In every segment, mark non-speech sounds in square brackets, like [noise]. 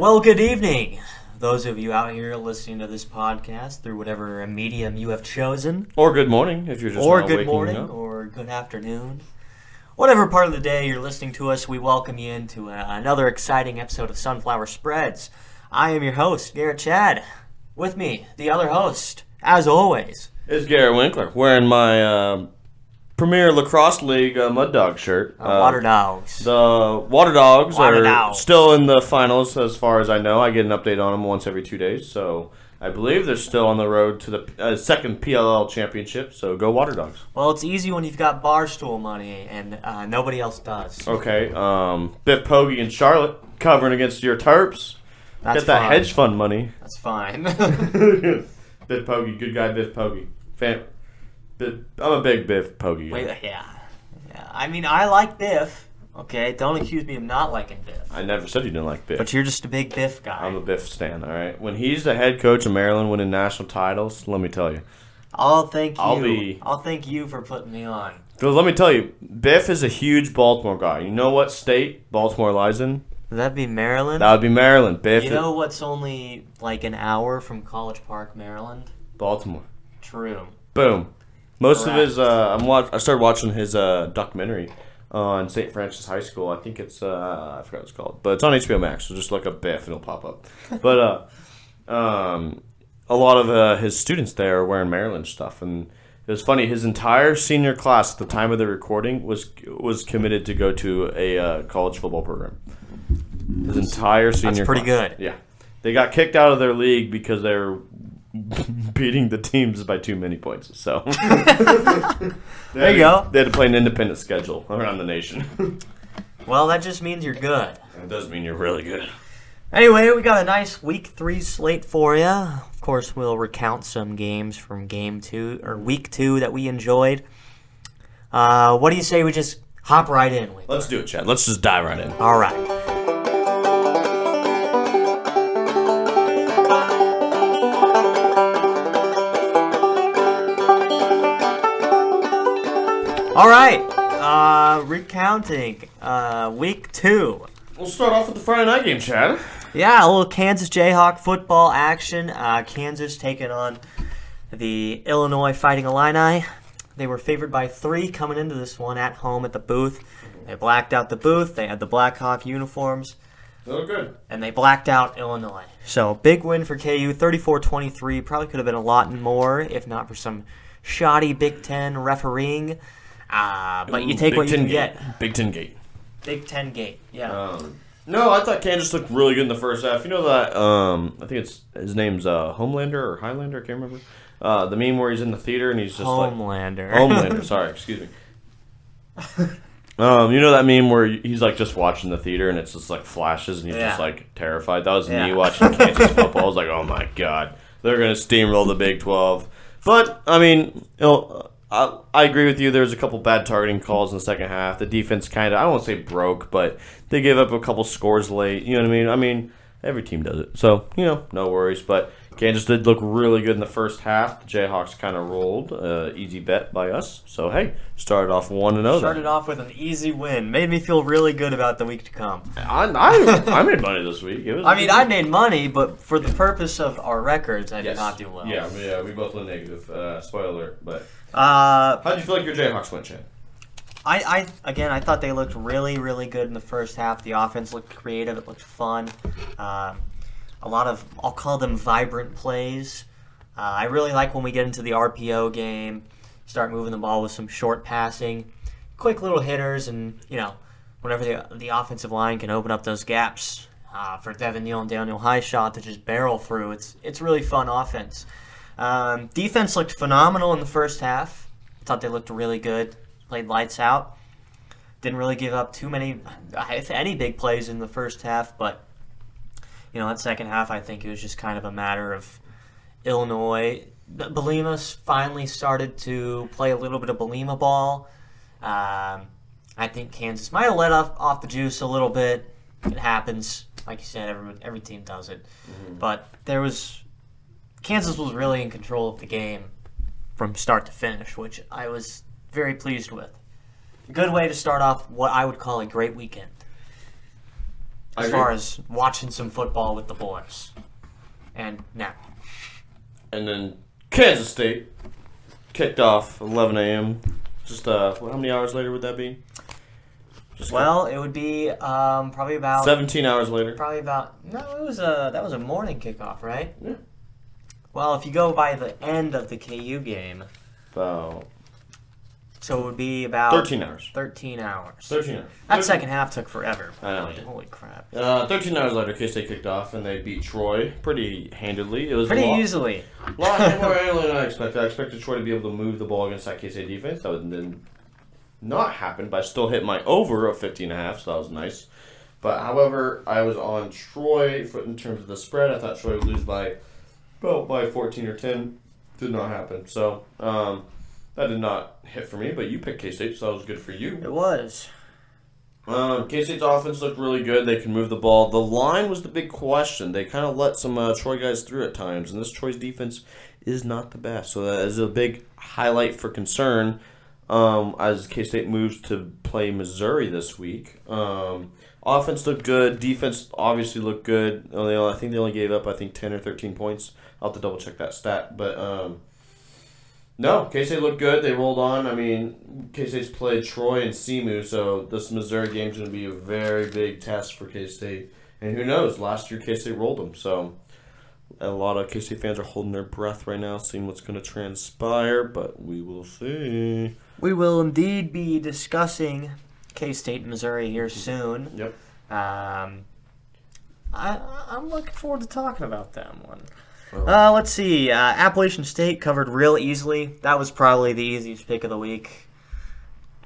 Well, good evening, those of you out here listening to this podcast through whatever medium you have chosen, Or good morning if you're just or good morning, up. or good afternoon. Whatever part of the day you're listening to us, we welcome you into uh, another exciting episode of Sunflower Spreads. I am your host, Garrett Chadd. With me, the other host, as always. is Garrett Winkler wearing my uh, Premier Lacrosse League uh, Mud Dog shirt. Uh, Water Dogs. The Water Dogs Water are Dogs. still in the finals, as far as I know. I get an update on them once every two days, so I believe they're still on the road to the uh, second PLL championship. So go Water Dogs. Well, it's easy when you've got barstool money and uh, nobody else does. Okay, um, Biff Poggi and Charlotte covering against your Terps. That's Get that fine. hedge fund money. That's fine. [laughs] [laughs] Biff Poggi, good guy, Biff Poggi. Fan. I'm a big Biff Poggi. guy. Wait, yeah. Yeah. I mean, I like Biff. Okay, don't accuse me of not liking Biff. I never said you didn't like Biff. But you're just a big Biff guy. I'm a Biff stan, all right? When he's the head coach of Maryland winning national titles, let me tell you. I'll thank you. I'll be- I'll thank you for putting me on. Because let me tell you, Biff is a huge Baltimore guy. You know what state Baltimore lies in? That'd be Maryland? That would be Maryland. Biff you know what's only like an hour from College Park, Maryland? Baltimore. True. Boom. Most Correct. of his, uh, I'm watch- I started watching his uh, documentary on St. Francis High School. I think it's, uh, I forgot what it's called, but it's on HBO Max. So just look up Biff and it'll pop up. [laughs] but uh, um, a lot of uh, his students there are wearing Maryland stuff, and it was funny. His entire senior class at the time of the recording was was committed to go to a uh, college football program. His entire senior. That's pretty class. good. Yeah, they got kicked out of their league because they were [laughs] beating the teams by too many points. So [laughs] There you go. They had to play an independent schedule around the nation. [laughs] Well, that just means you're good. That does mean you're really good. Anyway, we got a nice week three slate for you. Of course, we'll recount some games from game two or week two that we enjoyed. Uh, what do you say we just hop right in? With? Let's do it, Chadd. Let's just dive right in. All right. All right. Uh, recounting. Uh, week two. We'll start off with the Friday night game, Chadd. Yeah, a little Kansas Jayhawk football action. Uh, Kansas taking on the Illinois Fighting Illini. They were favored by three coming into this one at home at the booth. They blacked out the booth. They had the Blackhawk uniforms, They look good. and they blacked out Illinois. So big win for KU, 34-23. Probably could have been a lot more if not for some shoddy Big Ten refereeing. Uh, but you take Big what you Ten can gate. get. Big Ten gate. Big Ten gate. Yeah. Um, no, I thought Kansas looked really good in the first half. You know that? Um, I think it's his name's uh, Homelander or Highlander. I can't remember. Uh, the meme where he's in the theater and he's just like Homelander. [laughs] Homelander. [laughs] Sorry, excuse me. Um, you know that meme where he's like just watching the theater and it's just like flashes and he's Yeah. just like terrified. That was me Yeah. watching [laughs] Kansas football. I was like, oh my god, they're gonna steamroll the Big Twelve. But I mean, you know, I, I agree with you. There's a couple bad targeting calls in the second half. The defense kind of I won't say broke, but they gave up a couple scores late. You know what I mean? I mean, every team does it, so you know, no worries. But Kansas did look really good in the first half. The Jayhawks kind of rolled. Uh, easy bet by us. So hey, started off one and zero. Started off with an easy win. Made me feel really good about the week to come. I, I, I [laughs] made money this week. Was I mean, I made money, but for the purpose of our records, I did not do well. Yeah, yeah, we both went negative. Uh, spoiler alert. But Uh, how would you feel like your Jayhawks went, Chadd? I, I again, I thought they looked really, really good in the first half. The offense looked creative. It looked fun. Um, a lot of, I'll call them vibrant plays. Uh, I really like when we get into the RPO game, start moving the ball with some short passing, quick little hitters, and you know, whenever the the offensive line can open up those gaps uh, for Devin Neal and Daniel Hishaw to just barrel through. It's it's really fun offense. Um, defense looked phenomenal in the first half. I thought they looked really good. Played lights out. Didn't really give up too many, if any, big plays in the first half. But you know, that second half, I think it was just kind of a matter of Illinois. Bielema finally started to play a little bit of Bielema ball. Um, I think Kansas might have let off, off the juice a little bit. It happens. Like you said, every, every team does it. But there was. Kansas was really in control of the game from start to finish, which I was very pleased with. Good way to start off what I would call a great weekend. As far as watching some football with the boys. And now, And then Kansas State kicked off 11 a.m. Just uh, how many hours later would that be? Just well, it would be um, probably about 17 hours later. probably about no, it was a that was a morning kickoff, right? Yeah. Well, if you go by the end of the KU game, About so it would be about 13 hours. 13 hours. 13 hours. That second half took forever. I know. Holy crap! Uh, 13 hours later, K State kicked off and they beat Troy pretty handedly. It was Pretty a lot, easily. lot [laughs] more handily than I expected. I expected Troy to be able to move the ball against that K State defense. That did not happen, but I still hit my over of 15 and a half, so that was nice. But however, I was on Troy for, in terms of the spread. I thought Troy would lose by about by 14 or 10. Did not happen. So um, that did not hit for me. But you picked K State, so that was good for you. It was. Um, K State's offense looked really good. They can move the ball. The line was the big question. They kind of let some uh, Troy guys through at times, and this Troy's defense is not the best. So that is a big highlight for concern um, as K State moves to play Missouri this week. Um, offense looked good. Defense obviously looked good. I think they only gave up I think ten or thirteen points. I'll have to double check that stat, but. Um, no, K State looked good. They rolled on. I mean, K State's played Troy and SEMO, so this Missouri game's going to be a very big test for K State. And who knows? Last year K State rolled them, so a lot of K State fans are holding their breath right now, seeing what's going to transpire. But we will see. We will indeed be discussing K State, Missouri here soon. Yep. Um, I, I'm looking forward to talking about that one. Uh, let's see. Uh, Appalachian State covered real easily. That was probably the easiest pick of the week.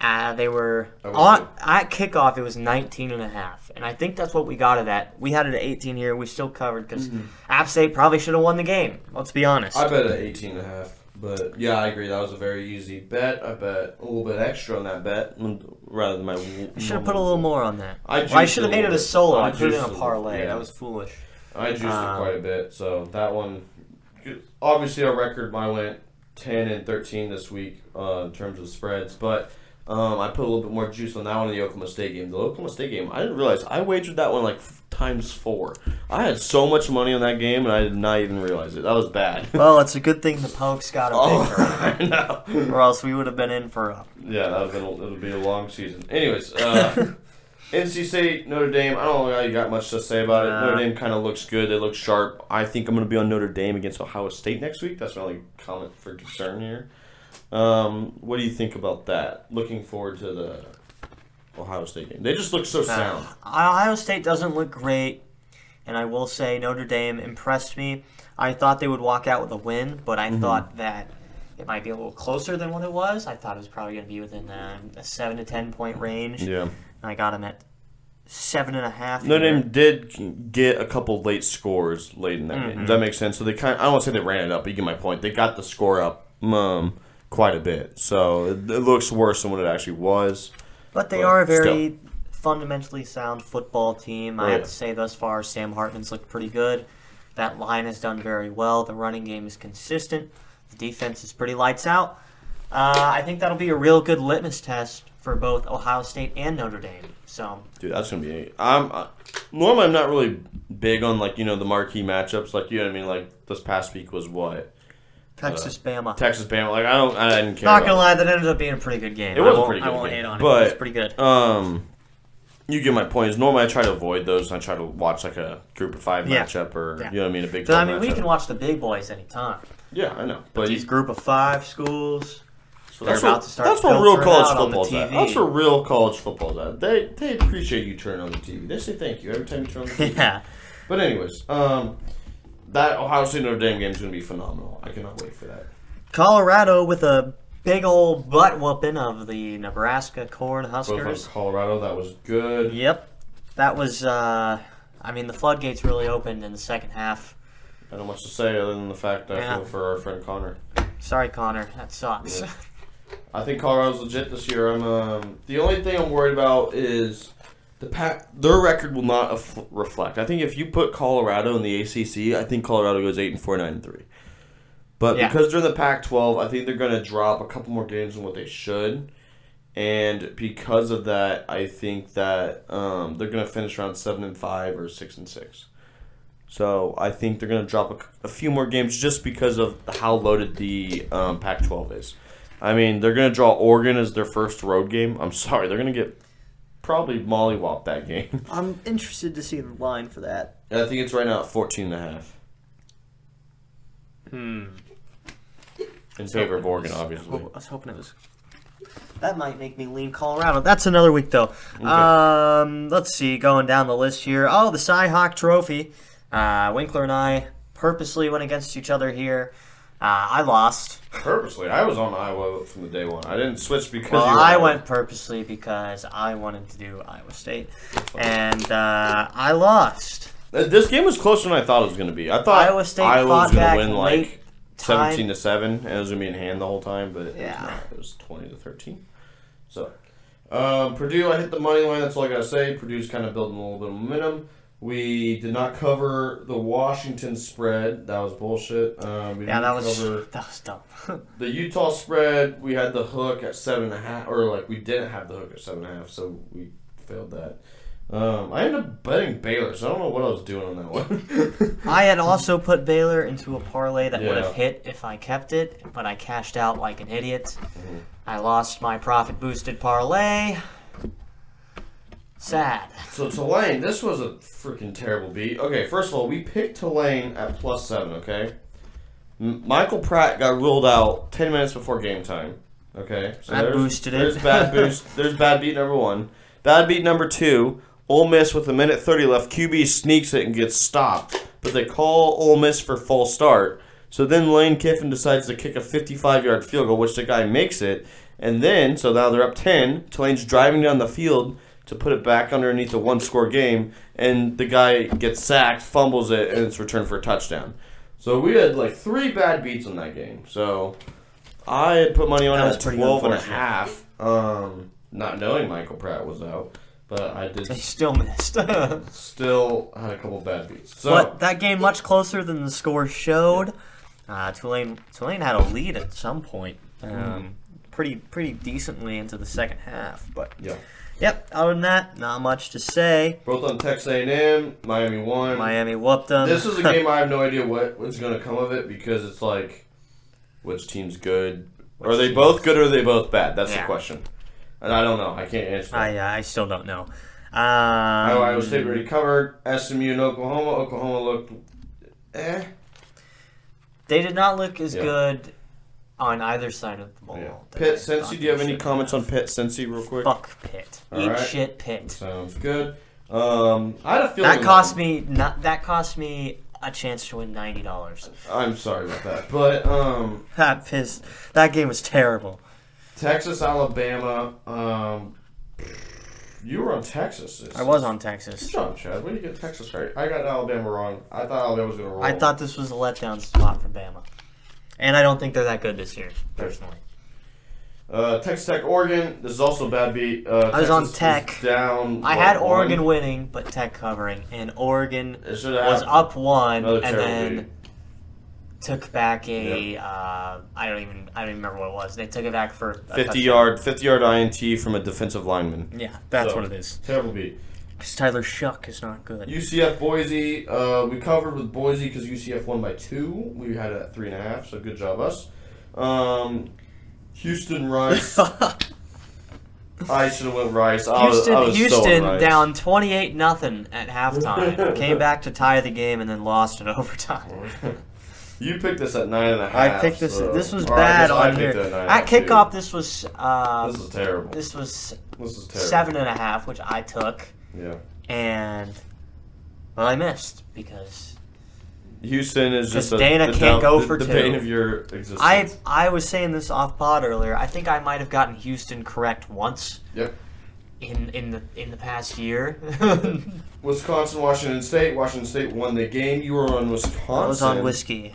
Uh, they were on at kickoff. It was 19 and a half, and I think that's what we got it at. We had it at 18 here. We still covered because App State probably should have won the game. Let's be honest. Mm-hmm. I bet at 18 and a half. But yeah, I agree. That was a very easy bet. I bet a little bit extra on that bet rather than my. I should have put a little more on that. I Well, I should have made it a solo. I I put it in a parlay. yeah. That was foolish. I juiced Um, it quite a bit, so that one. Obviously, our record, I went ten and thirteen this week uh, in terms of spreads, but um, I put a little bit more juice on that one in the Oklahoma State game. The Oklahoma State game, I didn't realize I wagered that one like f- times four. I had so much money on that game, and I did not even realize it. That was bad. [laughs] Well, it's a good thing the Pokes got a [laughs] oh, victory, [laughs] I know. or else we would have been in for a. Yeah, that would been it'll be a long season. Anyways, uh, NC State, Notre Dame. I don't know how you got much to say about it. Nah. Notre Dame kind of looks good. They look sharp. I think I'm going to be on Notre Dame against Ohio State next week. That's my only comment for concern here. Um, what do you think about that? Looking forward to the Ohio State game. They just look so sound. Uh, Ohio State doesn't look great, and I will say Notre Dame impressed me. I thought they would walk out with a win, but Mm-hmm. I thought that it might be a little closer than what it was. I thought it was probably going to be within uh, a seven to ten point range. Yeah. And I got them at seven and a half. Notre. Dame did get a couple late scores late in that game. Does that make sense? So they kind I don't want to say they ran it up, but you get my point. They got the score up um, quite a bit. So it, it looks worse than what it actually was. But they But are a very fundamentally sound football team. I Oh, have to say, thus far, Sam Hartman's looked pretty good. That line has done very well. The running game is consistent. The defense is pretty lights out. Uh, I think that'll be a real good litmus test for both Ohio State and Notre Dame. So, Dude, that's gonna be. I'm uh, normally I'm not really big on like you know the marquee matchups. Like you know what I mean. Like this past week was what Texas, Bama. Texas Bama. Like I don't I didn't care. Not gonna lie, that ended up being a pretty good game. It was I a pretty good I won't game, hate on but- it. It was pretty good. Um, you get my point. Is normally I try to avoid those. and I try to watch like a group of five Yeah. matchup or Yeah. you know what I mean a big. So, I 12 mean, we can watch the big boys anytime. Yeah, I know. But But these group of five schools, So They're that's about what, to start that's what real college out on football's at. That's what real college football's at. They they appreciate you turning on the TV. They say thank you every time you turn on the TV. [laughs] yeah. But anyways, um, that Ohio State Notre Dame game is going to be phenomenal. I cannot wait for that. Colorado with a big old butt whooping of the Nebraska Corn Both Huskers. Colorado, that was good. Yep, that was. Uh, I mean, the floodgates really opened in the second half. I don't much to say other than the fact I Yeah. feel for our friend Connor. Sorry, Connor, that sucks. Yeah. [laughs] I think Colorado's legit this year. I'm um, the only thing I'm worried about is the pack. Their record will not af- reflect. I think if you put Colorado in the ACC, I think Colorado goes eight and four, nine and three. But Yeah. because they're in the Pac-12, I think they're going to drop a couple more games than what they should. and because of that, I think that um, they're gonna finish around seven and five or six and six. So I think they're gonna drop a, a few more games just because of how loaded the um, Pac-12 is. I mean, they're gonna draw Oregon as their first road game. I'm sorry, they're gonna get probably mollywop that game. [laughs] I'm interested to see the line for that. I think it's right now at 14 and a half Hmm. in favor of Oregon, obviously. I was hoping it was. That might make me lean Colorado. That's another week, though. Um, let's see, going down the list here. Oh, the Cyhawk Trophy. Uh, Winkler and I purposely went against each other here. Uh, I lost. Purposely, I was on Iowa from the day one. I didn't switch because Well, you were I went purposely because I wanted to do Iowa State, and uh, I lost. This game was closer than I thought it was going to be. I thought Iowa State Iowa was going to win like seventeen to seven, and it was going to be in hand the whole time. But it Yeah. was not. It was twenty to thirteen. So um, Purdue, I hit the money line. That's all I got to say. Purdue's kind of building a little bit of momentum. We did not cover the Washington spread. That was bullshit. Um, we Yeah, that was cover [laughs] that was dumb. [laughs] the Utah spread. We had the hook at seven and a half, or like we didn't have the hook at seven and a half, so we failed that. Um, I ended up betting Baylor, so I don't know what I was doing on that one. [laughs] I had also put Baylor into a parlay that would have hit if I kept it, but I cashed out like an idiot. Mm-hmm. I lost my profit boosted parlay. Sad. So Tulane, this was a freaking terrible beat. Okay, first of all, we picked Tulane at plus seven. Okay, M- Michael Pratt got ruled out ten minutes before game time. Okay, so That there's, boosted it. There's bad [laughs] boost. There's bad beat number one. Bad beat number two. Ole Miss with a minute thirty left. QB sneaks it and gets stopped, but they call Ole Miss for false start. So then Lane Kiffin decides to kick a 55-yard field goal, which the guy makes it, and then so now they're up ten. Tulane's driving down the field to put it back underneath a one-score game, and the guy gets sacked, fumbles it, and it's returned for a touchdown. So we had like three bad beats on that game. So I had put money on That it at 12 and a half, um, not knowing Michael Pratt was out. But I did They still missed. [laughs] still had a couple bad beats. So that game much closer than the score showed. Uh, Tulane Tulane had a lead at some point. Mm-hmm. Um, pretty pretty decently into the second half, but yeah, yep. Other than that, not much to say. both on Texas A&M, Miami won. Miami whooped them. This is a game [laughs] I have no idea what what's going to come of it because it's like, which team's good? are they team? both good or are they both bad? That's the question. And I don't know. I can't answer. that. I I still don't know. Um, Iowa State already covered. SMU and Oklahoma. Oklahoma looked, eh. They did not look as Yeah. good on either side of the ball. Yeah. that Pitt, I Cincy. Do you have any comments have. on Pitt, Cincy, real quick? Fuck Pitt. All Eat right. shit, Pitt. Sounds good. Um, I had a feeling That cost me not. That cost me a chance to win ninety dollars. I'm sorry about that, but um, That pissed. That game was terrible. Texas, Alabama. Um, you were on Texas. This- I was on Texas. Good Texas. job, Chadd. Where did you get Texas right? I got Alabama wrong. I thought Alabama was going to roll. I thought this was a letdown spot for Bama, and I don't think they're that good this year, personally. Uh, Texas Tech, Oregon. This is also a bad beat. Uh, I was on Texas Tech. is Down. I what, had one? Oregon winning, but Tech covering, and Oregon It was up one, Another and terrible then beat. took back a. Uh, I don't even. I don't even remember what it was. They took it back for a 50 touchdown. yard, 50 yard INT from a defensive lineman. Yeah, that's So, what it is. Terrible beat. Because Tyler Shough is not good. UCF Boise. Uh, we covered with Boise because UCF won by two. We had it at three and a half, so good job us. Um, Houston Rice. [laughs] I should have went Rice. I was, Houston, I was Houston Rice. down twenty eight nothing at halftime. [laughs] Came back to tie the game and then lost in [laughs] overtime. You picked this at nine and a half. I picked this. so- This was I bad I on here. it at nine and At half, too. kickoff, this was uh, This is terrible. this was This is terrible. seven and a half, which I took, Yeah. and well, I missed because Houston is just a, Dana the can't go the, for the two. bane of your existence. I I was saying this off pod earlier. I think I might have gotten Houston correct once Yep. in in the in the past year. [laughs] Wisconsin, Washington State. Washington State won the game. You were on Wisconsin. I was on whiskey.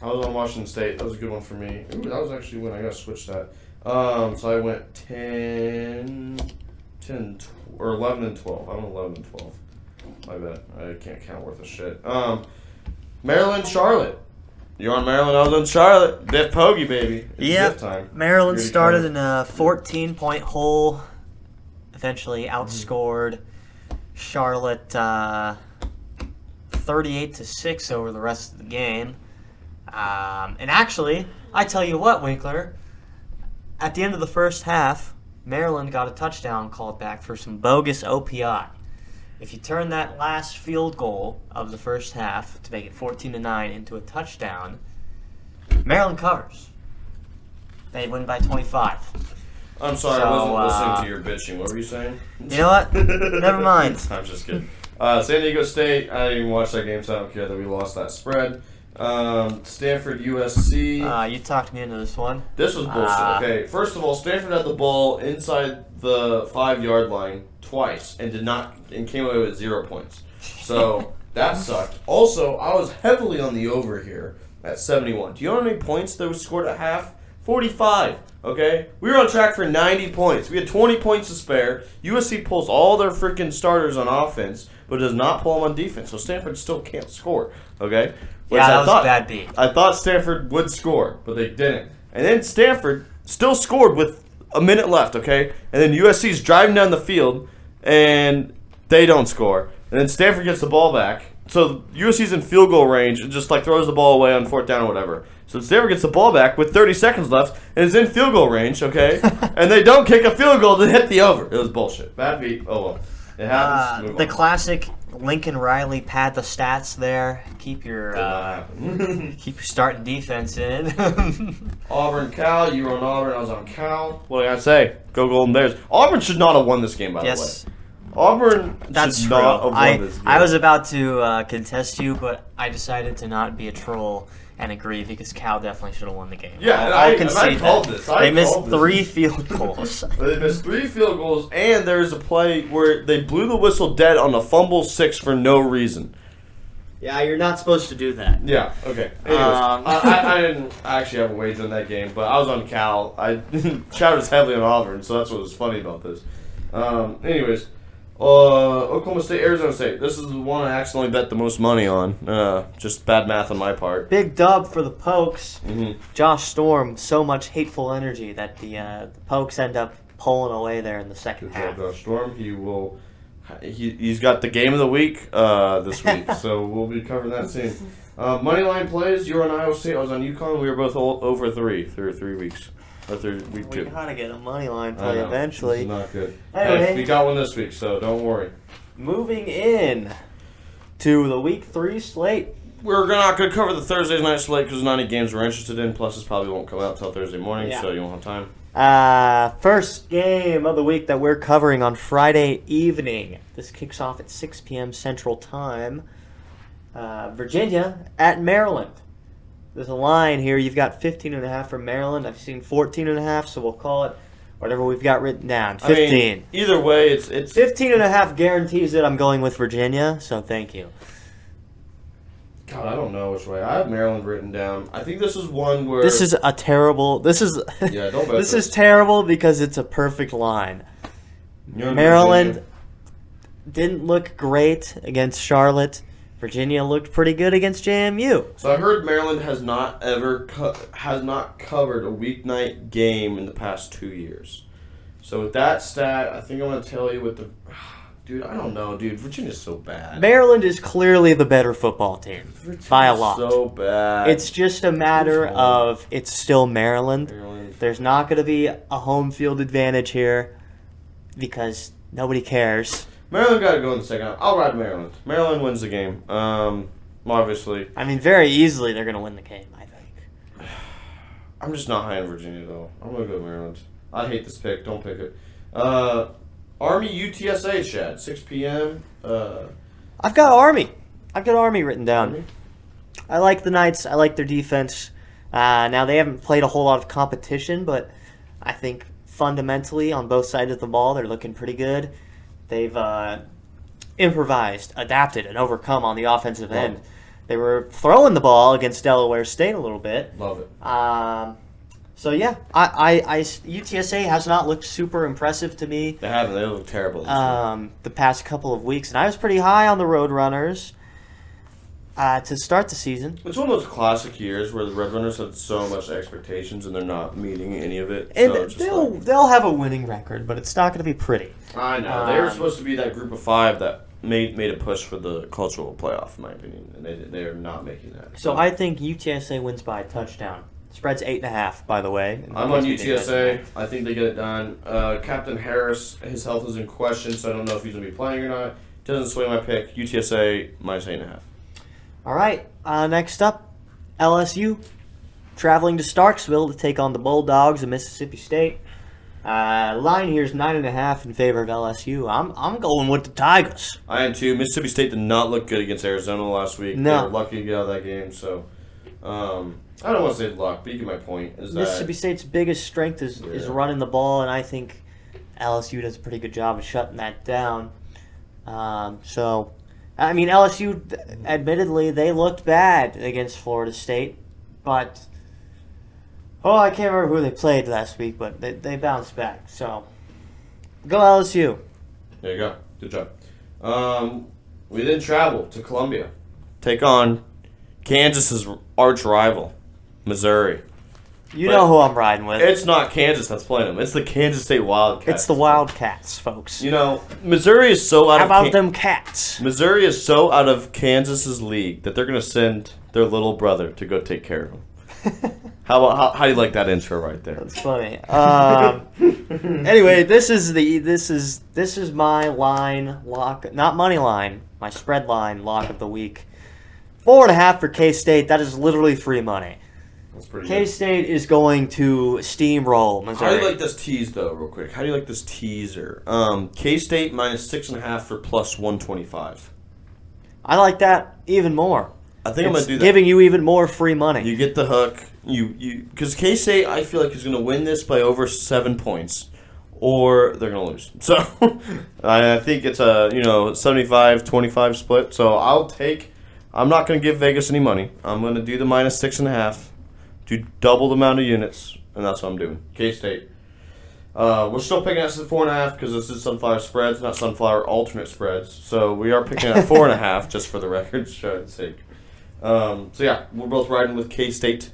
I was on Washington State. That was a good one for me. Ooh, that was actually when I got to switch that. Um, so I went 10, 10 tw- or 11 and 12. I'm 11 and 12. My bad. I can't count worth a shit. Um, Maryland, Charlotte. You're on Maryland. I was on Charlotte. Biff Poggi, baby. It's Yep. Time. Maryland Here started in a 14 point hole, eventually outscored Charlotte uh, 38 to 6 over the rest of the game. Um, and actually, I tell you what, Winkler, at the end of the first half, Maryland got a touchdown called back for some bogus OPI. If you turn that last field goal of the first half to make it 14 to 9 into a touchdown, Maryland covers. They win by 25. I'm sorry, So, I wasn't uh, listening to your bitching. What were you saying? You know what? Never mind. [laughs] I'm just kidding. Uh, San Diego State. I didn't even watch that game, so I don't care that we lost that spread. Um, Stanford USC. Uh, you talked me into this one. This was bullshit. Ah. okay, first of all, Stanford had the ball inside the five yard line twice and did not and came away with zero points. So [laughs] that sucked. Also, I was heavily on the over here at seventy one. Do you know how many points was scored at half? Forty five. Okay, we were on track for ninety points. We had twenty points to spare. USC pulls all their freaking starters on offense, but does not pull them on defense. So Stanford still can't score. Okay. Which Yeah, I that was thought- a bad beat. I thought Stanford would score, but they didn't. And then Stanford still scored with a minute left, okay? And then USC's driving down the field and they don't score. And then Stanford gets the ball back. So USC's in field goal range and just like throws the ball away on fourth down or whatever. So Stanford gets the ball back with 30 seconds left and is in field goal range, okay? [laughs] and they don't kick a field goal to hit the over. It was bullshit. Bad beat. Oh well. It happens. Uh, the classic Lincoln Riley pad the stats there. Keep your uh, [laughs] keep your starting defense in. [laughs] Auburn, Cal. You were on Auburn. I was on Cal. What do I say? Go Golden Bears. Auburn should not have won this game. By yes, the way, Auburn that's should true. not have won I this game. I was about to uh, contest you, but I decided to not be a troll and agree because Cal definitely should have won the game. Yeah, I'll, and I'll I- and I concede called that. this. I they missed called this. three field [laughs] goals. [laughs] They missed three field goals, and there was a play where they blew the whistle dead on a fumble six for no reason. yeah, you're not supposed to do that. Yeah. Okay. Anyways, Um, I, I, I didn't actually have a wager on that game, but I was on Cal. I [laughs] shouted heavily on Auburn, so that's what was funny about this. Um, anyways, uh, Oklahoma State, Arizona State. This is the one I accidentally bet the most money on. Uh, just bad math on my part. Big dub for the Pokes. hmm Josh Storm, so much hateful energy that the, uh, the Pokes end up pulling away there in the second Good half. Josh Storm. He will. He, he's got the game of the week uh, this [laughs] week, so we'll be covering that soon. Uh, money line plays. You were on Iowa State. I was on UConn. We were both all, over three through three weeks. Through week We two. gotta get a money line play know. eventually. This is not good. Anyway. Hey, we got one this week, so don't worry. Moving in to the week three slate. We're not going to cover the Thursday night slate because not any games we're interested in. Plus, this probably won't come out until Thursday morning, Yeah. so you won't have time. Uh, first game of the week that we're covering on Friday evening. This kicks off at 6 p.m. Central Time. Uh, Virginia at Maryland. There's a line here. You've got 15 and a half for Maryland. I've seen 14 and a half, so we'll call it whatever we've got written down. 15. I mean, either way, it's it's 15 and a half guarantees that I'm going with Virginia, so thank you. God, I don't know which way. I have Maryland written down. I think this is one where This is a terrible. This is. Yeah, don't bet this [laughs] this. is terrible because it's a perfect line. You're in Maryland Virginia. didn't look great against Charlotte. Virginia looked pretty good against JMU. So I heard Maryland has not ever co- has not covered a weeknight game in the past two years. So with that stat, I think I'm gonna tell you with the [sighs] dude. I don't know, dude. Virginia's so bad. Maryland is clearly the better football team Virginia's by a lot. So bad. It's just a matter of it's still Maryland. Maryland. There's not going to be a home field advantage here because nobody cares. Maryland got to go in the second. half. I'll ride Maryland. Maryland wins the game. Um, obviously, I mean, very easily they're going to win the game. I think. [sighs] I'm just not high in Virginia though. I'm gonna go Maryland. I hate this pick. Don't pick it. Uh, Army UTSA, Chadd. 6 p.m. Uh, I've got Army. I've got Army written down. Army? I like the Knights. I like their defense. Uh, now they haven't played a whole lot of competition, but I think fundamentally on both sides of the ball they're looking pretty good. They've uh, improvised, adapted, and overcome on the offensive Love end. it. They were throwing the ball against Delaware State a little bit. Love it. Um, so yeah, I, I, I- UTSA has not looked super impressive to me They haven't. They look terrible. Um, the past couple of weeks, and I was pretty high on the Roadrunners. Uh, to start the season. It's one of those classic years where the Red Runners had so much expectations and they're not meeting any of it. And so they'll like, they'll have a winning record, but it's not going to be pretty. I know they were um, supposed to be that group of five that made made a push for the cultural playoff, in my opinion, and they they are not making that. So I think UTSA wins by a touchdown. Spread's eight and a half, by the way. I'm on UTSA. I think they get it done. Uh, Captain Harris, his health is in question, so I don't know if he's gonna be playing or not. Doesn't sway my pick. UTSA minus eight and a half. All right. Uh, next up, LSU traveling to Starkville to take on the Bulldogs of Mississippi State. Uh, line here is nine and a half in favor of LSU. I'm I'm going with the Tigers. I am too. Mississippi State did not look good against Arizona last week. No. They were lucky to get out of that game. So, um, I don't want to say luck, but you get my point. Is that Mississippi State's biggest strength is, is running the ball, and I think LSU does a pretty good job of shutting that down. Um, so, I mean, LSU, admittedly, they looked bad against Florida State, but oh, I can't remember who they played last week, but they, they bounced back. So, go LSU. There you go. Good job. Um, we then travel to Columbia, take on Kansas's arch rival, Missouri. You But- know who I'm riding with. It's not Kansas that's playing them. It's the Kansas State Wildcats. It's the Wildcats, folks. You know, Missouri is so out How of about Kan- them cats? Missouri is so out of Kansas's league that they're going to send their little brother to go take care of him. [laughs] How about how, how do you like that intro right there? That's funny. Um, [laughs] anyway, this is the this is this is my line lock, not money line, my spread line lock of the week. Four and a half for K State. That is literally free money. K State is going to steamroll How do you like this tease though, real quick? How do you like this teaser? Um, K State minus six and a half for plus one twenty five. I like that even more. I think I'm gonna do that. giving you even more free money. You get the hook. You you because K State I feel like is going to win this by over seven points, or they're going to lose. [laughs] So I think it's a you know 75-25 split. So I'll take. I'm not going to give Vegas any money. I'm going to do the minus six and a half, do double the amount of units, and that's what I'm doing. K State. Uh, we're still picking at four and a half because this is sunflower spreads, not sunflower alternate spreads. So we are picking at four and a half, just for the record's [laughs] sake. Um, so yeah, we're both riding with K State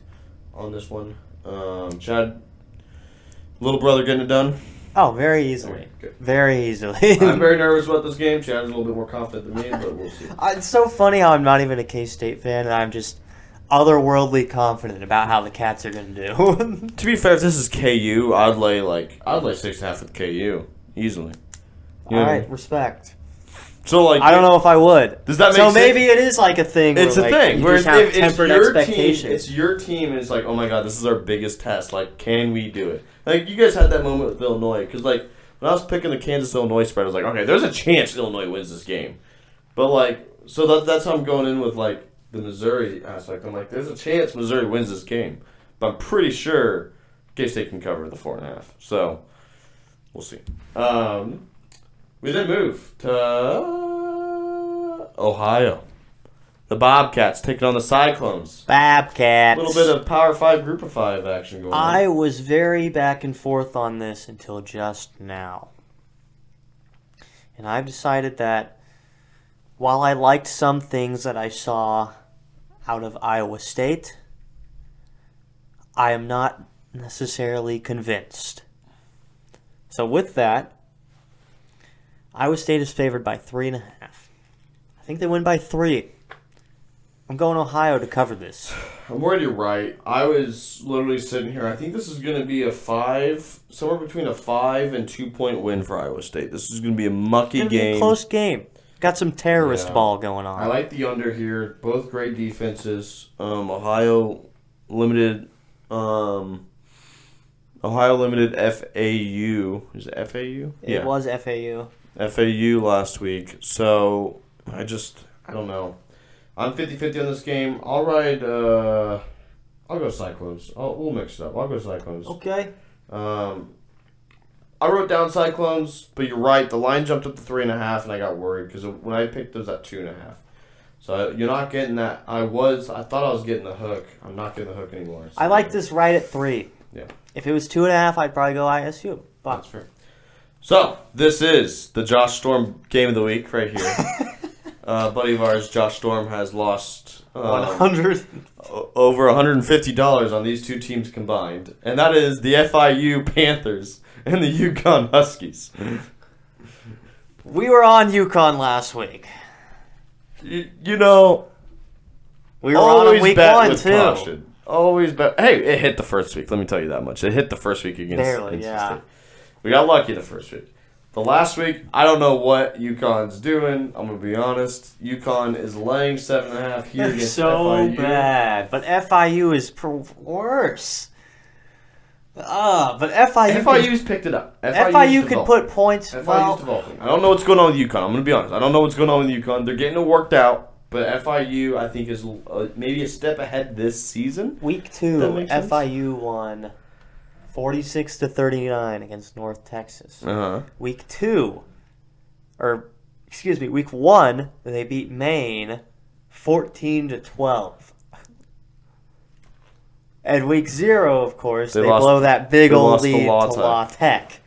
on this one. Um, Chadd, little brother getting it done. oh, very easily, very easily. [laughs] I'm very [laughs] nervous about this game. Chadd's a little bit more confident than me, but we'll see. Uh, It's so funny how I'm not even a K State fan, and I'm just otherworldly confident about how the Cats are going to do. [laughs] To be fair, if this is KU, I'd lay like I'd lay six and a half with KU easily. You All right, respect. So like I don't know if I would. Does that so sense? So maybe it is like a thing. It's a like, thing. Where just if, it's your team, expectations. it's your team, it's like, oh my god, this is our biggest test. Like, can we do it? Like, you guys had that moment with Illinois, because like when I was picking the Kansas Illinois spread, I was like, okay, there's a chance Illinois wins this game, but like, so that, that's how I'm going in with like the Missouri aspect. I'm like, there's a chance Missouri wins this game, but I'm pretty sure K State can cover the four and a half. So we'll see. Um, we then move to Ohio. The Bobcats taking on the Cyclones. Babcats. A little bit of Power Five, Group of Five action going I on. I was very back and forth on this until just now. And I've decided that while I liked some things that I saw out of Iowa State, I am not necessarily convinced. So, with that, Iowa State is favored by three and a half. I think they win by three. I'm going Ohio to cover this. I'm worried you're right. I was literally sitting here. I think this is going to be a five, somewhere between a five and two point win for Iowa State. This is going to be a mucky Gonna be a game. close game. Got some terrorist Yeah. ball going on. I like the under here. Both great defenses. Um, Ohio limited. Um, Ohio limited FAU. Is it FAU? It was FAU. FAU last week. So I just I don't know. I'm 50-50 on this game. I'll ride. Uh, I'll go Cyclones. I'll, we'll mix it up. I'll go Cyclones. Okay. Um, I wrote down Cyclones, but you're right. The line jumped up to three and a half, and I got worried because when I picked those at two and a half. So you're not getting that. I was. I thought I was getting the hook. I'm not getting the hook anymore. I like this right at three. Yeah. If it was two and a half, I'd probably go ISU. But That's fair. So this is the Josh Storm game of the week right here. [laughs] uh, buddy of ours, Josh Storm, has lost um, hundred. over $150 on these two teams combined, and that is the FIU Panthers [laughs] and the UConn Huskies. We were on UConn last week. You, you know, We were on always week bet one with too. caution. Always bet. Hey, it hit the first week. Let me tell you that much. It hit the first week against. Barely, NC yeah. State. We got lucky the first week. The last week, I don't know what UConn's doing. I'm gonna be honest. UConn is laying seven and a half here [laughs] They're against so FIU. bad, but FIU is worse. Ah, but FIU. FIU's picked it up. FIU's FIU could put points. FIU's well, developing. I don't know what's going on with UConn. I'm gonna be honest. I don't know what's going on with UConn. They're getting it worked out, but FIU I think is uh, maybe a step ahead this season. week two. FIU won forty-six to thirty-nine against North Texas. Uh huh. Week two, or excuse me, week one, they beat Maine fourteen to twelve. And week zero, of course, They they, lost- blow that big old lost to lead to Tech. La Tech.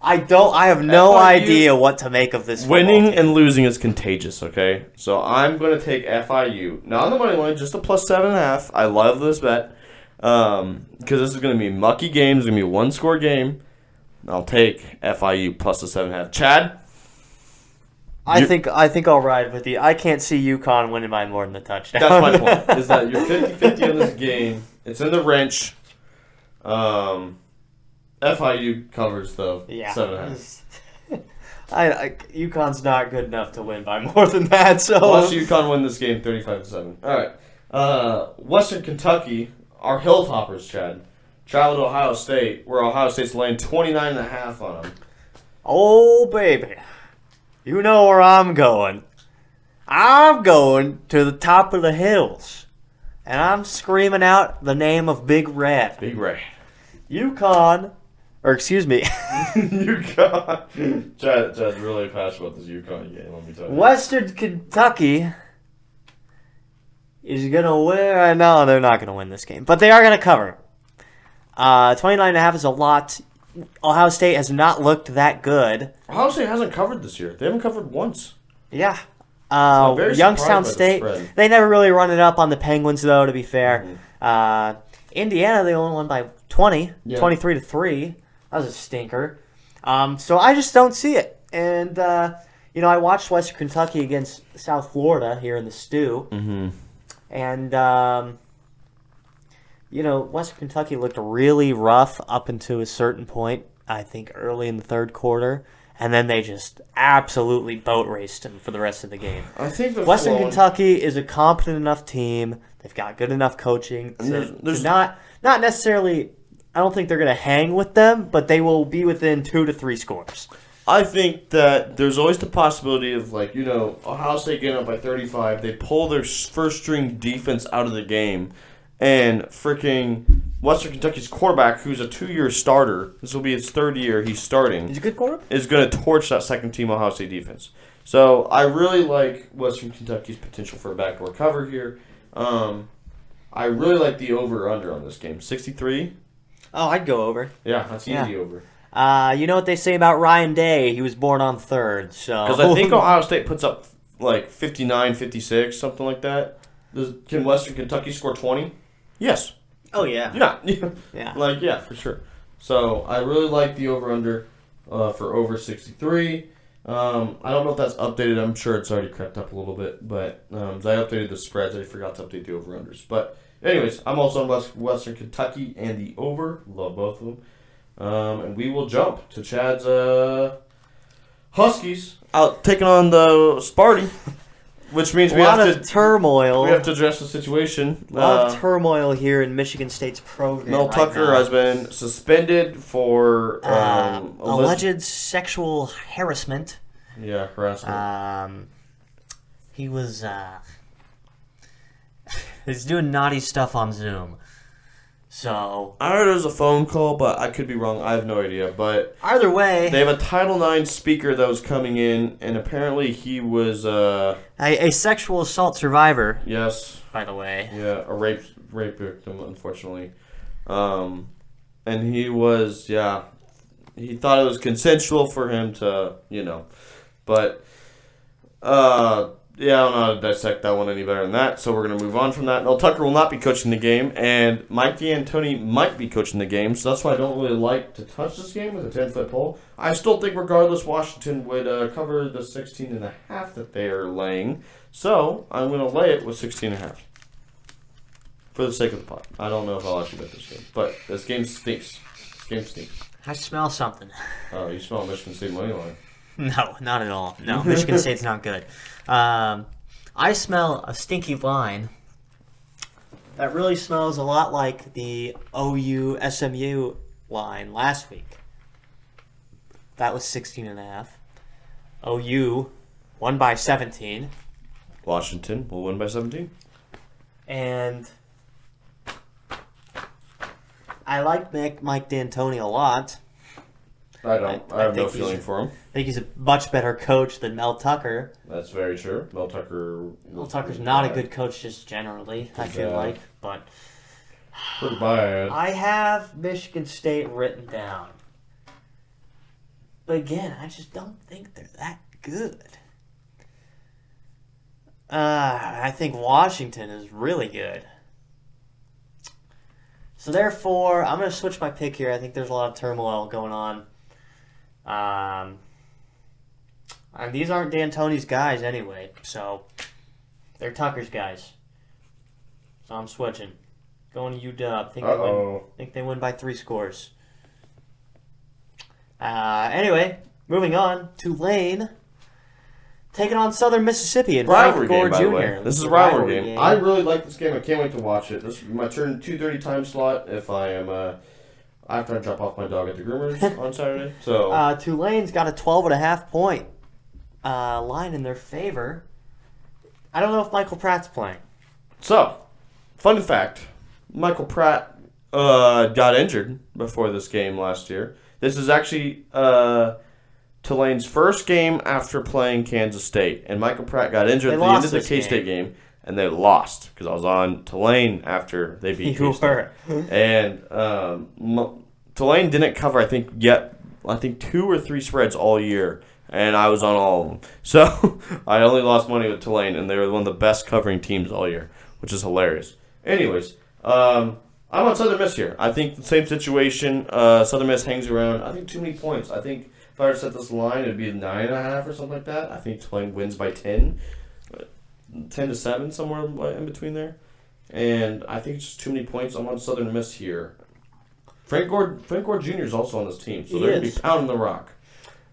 I don't. I have no FIU idea what to make of this. Winning team. and losing is contagious, okay? So I'm going to take FIU. Not on the money line, just a plus seven and a half. I love this bet. Um, because this is going to be a mucky game. It's going to be a one score game. I'll take FIU plus the seven and a half. Chadd? I You- think. I think I'll ride with you. I can't see UConn winning by more than a touchdown. That's my point. [laughs] Is that you're 50 50 on this game. It's in the wrench. Um, FIU covers, though. yeah. Seven and a half. [laughs] I, I UConn's not good enough to win by [laughs] more than that. So Watch UConn win this game 35 to 7. All right. Uh, Western Kentucky, our Hilltoppers, Chadd, travel to Ohio State, where Ohio State's laying 29 and a half on them. Oh, baby. You know where I'm going. I'm going to the top of the hills. And I'm screaming out the name of Big Red. Big Ray. Yukon, or excuse me, [laughs] UConn. Chadd, Chadd's really passionate about this UConn game, let me tell you. Western Kentucky is going to win. No, they're not going to win this game, but they are going to cover. Uh, 29 and a half is a lot. Ohio State has not looked that good. Ohio State hasn't covered this year. They haven't covered once. Yeah. Uh, Youngstown by the State—they never really run it up on the Penguins, though, to be fair. Mhm. Uh, Indiana, they only won by 20, Yeah. 23 to 3. That was a stinker. Um, so I just don't see it. And, uh, you know, I watched Western Kentucky against South Florida here in the stew. Mm-hmm. And, um, you know, Western Kentucky looked really rough up until a certain point, I think early in the third quarter. And then they just absolutely boat raced them for the rest of the game. I think Western flaw- Kentucky is a competent enough team. They've got good enough coaching to, And there's- to not not necessarily. I don't think they're going to hang with them, but they will be within two to three scores. I think that there's always the possibility of like you know Ohio State getting up by 35, they pull their first string defense out of the game, and freaking Western Kentucky's quarterback, who's a two year starter, this will be his third year he's starting, He's a good quarterback. is going to torch that second team Ohio State defense. So I really like Western Kentucky's potential for a backdoor cover here. Um, I really like the over under on this game, 63. Oh, I'd go over. Yeah, that's Yeah. easy over. Uh, you know what they say about Ryan Day? He was born on third, so Because I think [laughs] Ohio State puts up like 59, 56, something like that. Does, can Western Kentucky score 20? Yes. oh yeah, [laughs] Yeah. yeah. like, yeah, for sure. So I really like the over under uh, for over 63. Um, I don't know if that's updated. I'm sure it's already crept up a little bit. But um, I updated the spreads, I forgot to update the over unders. But, anyways, I'm also on West, Western Kentucky and the over. Love both of them. Um, and we will jump to Chad's uh, Huskies out taking on the Sparty, [laughs] which means A we lot have of to turmoil. we have to address the situation. a lot Uh, of turmoil here in Michigan State's program. Mel right Tucker now. has been suspended for Uh, um, alleged, alleged sexual harassment. yeah harassment. Um, he was uh, [laughs] he's doing naughty stuff on Zoom. So I heard it was a phone call, but I could be wrong. I have no idea. But either way, they have a Title IX speaker that was coming in, and apparently he was uh a, a sexual assault survivor, yes by the way. yeah a rape rape victim unfortunately, um, and he was yeah he thought it was consensual for him to you know, but Uh, yeah, I don't know how to dissect that one any better than that. So we're gonna move on from that. Mel Tucker will not be coaching the game, and Mike D'Antoni might be coaching the game. So that's why I don't really like to touch this game with a ten foot pole. I still think, regardless, Washington would uh, cover the 16 and a half that they are laying. So I'm gonna lay it with 16 and a half. For the sake of the pot. I don't know if I'll actually bet this game, but this game stinks. This game stinks. I smell something. Oh, you smell Michigan State money line. [laughs] No, not at all. No, Michigan State's not good. Um, I smell a stinky line that really smells a lot like the OU SMU line last week. That was 16 and a half. OU won by 17. Washington will win by 17. And I like Mike, Mike D'Antoni a lot. I don't. I- I, I have no feeling for him. I think he's a much better coach than Mel Tucker. That's very true. Mel Tucker. Mel Tucker's not a good coach just generally, I feel Yeah. like. But Pretty bad. I have Michigan State written down. But again, I just don't think they're that good. Uh, I think Washington is really good. So therefore, I'm going to switch my pick here. I think there's a lot of turmoil going on. Um, and these aren't D'Antoni's guys anyway, so they're Tucker's guys. So I'm switching. Going to UW. Think they win. Uh-oh. Think they win by three scores. Uh, anyway, moving on. Tulane taking on Southern Mississippi and rivalry Frank Gore game, by the way. This is a It's rivalry game. I really like this game. I can't wait to watch it. This is my turn 2:30 time slot. If I am uh, after I drop off my dog at the groomers [laughs] on Saturday. So Uh, Tulane's got a 12 and a half point uh, line in their favor. I don't know if Michael Pratt's playing. so fun fact: Michael Pratt uh, got injured before this game last year. This is actually uh, Tulane's first game after playing Kansas State, and Michael Pratt got injured They at the end of the K State game. And they lost because I was on Tulane after they beat [laughs] You were. And um, M- Tulane didn't cover, I think, yet I think two or three spreads all year, and I was on all of them. [laughs] So I only lost money with Tulane, and they were one of the best covering teams all year, which is hilarious. Anyways, um, I'm on Southern Miss here. I think the same situation. Uh, Southern Miss hangs around. I think too many points. I think if I were to set this line, it'd be nine and a half or something like that. I think Tulane wins by ten. 10 to 7 somewhere in between there and i think it's just too many points i'm on southern miss here frank gore frank gore jr is also on this team so He they're going to be pounding the rock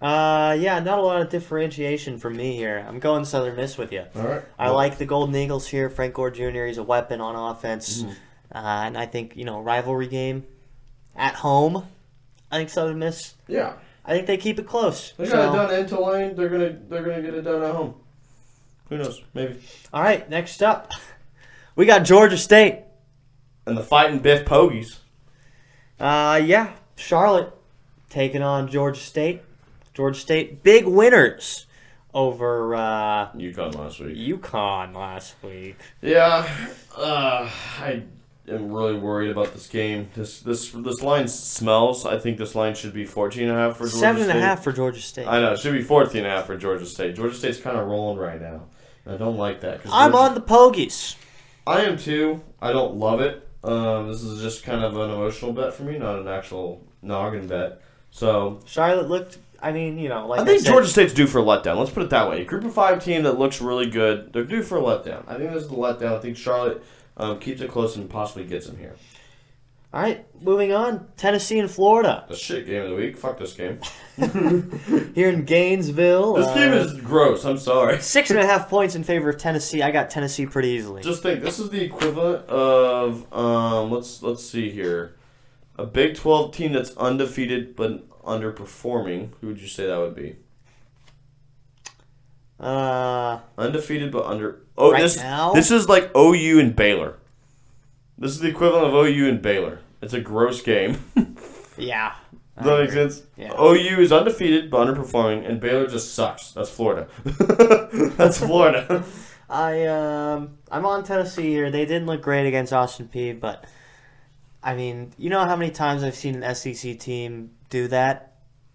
Uh, yeah, not a lot of differentiation for me here. I'm going Southern Miss with you. all right I like the Golden Eagles here. Frank Gore Jr. He's a weapon on offense, Mhm. uh, and I think you know rivalry game at home. I think Southern Miss. yeah I think they keep it close. they So- got it done in tulane they're to they're going to get it done at home who knows maybe All right, next up, we got Georgia State. and the fighting Biff Poggis Uh, yeah, Charlotte taking on Georgia State. Georgia State big winners over uh, UConn last week UConn last week. yeah uh, i am really worried about this game this this this line smells i think this line should be 14 and a half for georgia Seven and a half for Georgia State. I know it should be 14 and a half for Georgia State. Georgia State's kind of rolling right now. I don't like that. 'cause I'm on the Poggis. I am too. I don't love it. Um, this is just kind of an emotional bet for me, not an actual noggin bet. So Charlotte looked. I mean, you know, like I think said, Georgia State's due for a letdown. Let's put it that way. A group of five team that looks really good. They're due for a letdown. I think this is the letdown. I think Charlotte um, keeps it close and possibly gets them here. All right, moving on. Tennessee and Florida The shit game of the week. Fuck this game. [laughs] here in Gainesville. This uh, game is gross. I'm sorry. six and a half points in favor of Tennessee. I got Tennessee pretty easily. Just think, this is the equivalent of um, let's let's see here, a Big Twelve team that's undefeated but underperforming. Who would you say that would be? Uh, Undefeated but under. Oh, Right this now? this is like OU and Baylor. This is the equivalent of OU and Baylor. It's a gross game. [laughs] yeah. Does that make sense? Yeah. OU is undefeated but underperforming, and Baylor just sucks. That's Florida. [laughs] That's Florida. I um, I'm on Tennessee here. They didn't look great against Austin P, but I mean, you know how many times I've seen an SEC team do that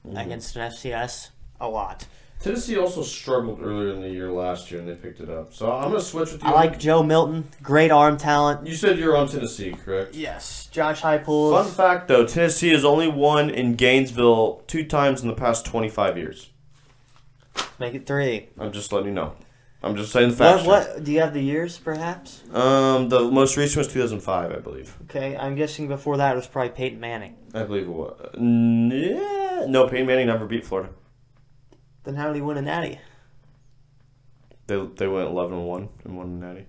Mm-hmm. against an FCS? A lot. Tennessee also struggled earlier in the year last year, and they picked it up. So I'm gonna switch with you. I like Joe Milton, great arm talent. You said you're on Tennessee, correct? Yes, Josh Heupel. Fun fact, though, Tennessee has only won in Gainesville two times in the past 25 years. Make it three. I'm just letting you know. I'm just saying the facts. What, what? Do you have the years, perhaps? Um, the most recent was 2005, I believe. Okay, I'm guessing before that it was probably Peyton Manning. I believe it was. Yeah, no, Peyton Manning never beat Florida. Then how did he win a natty? They they went 11 and one and won the Natty.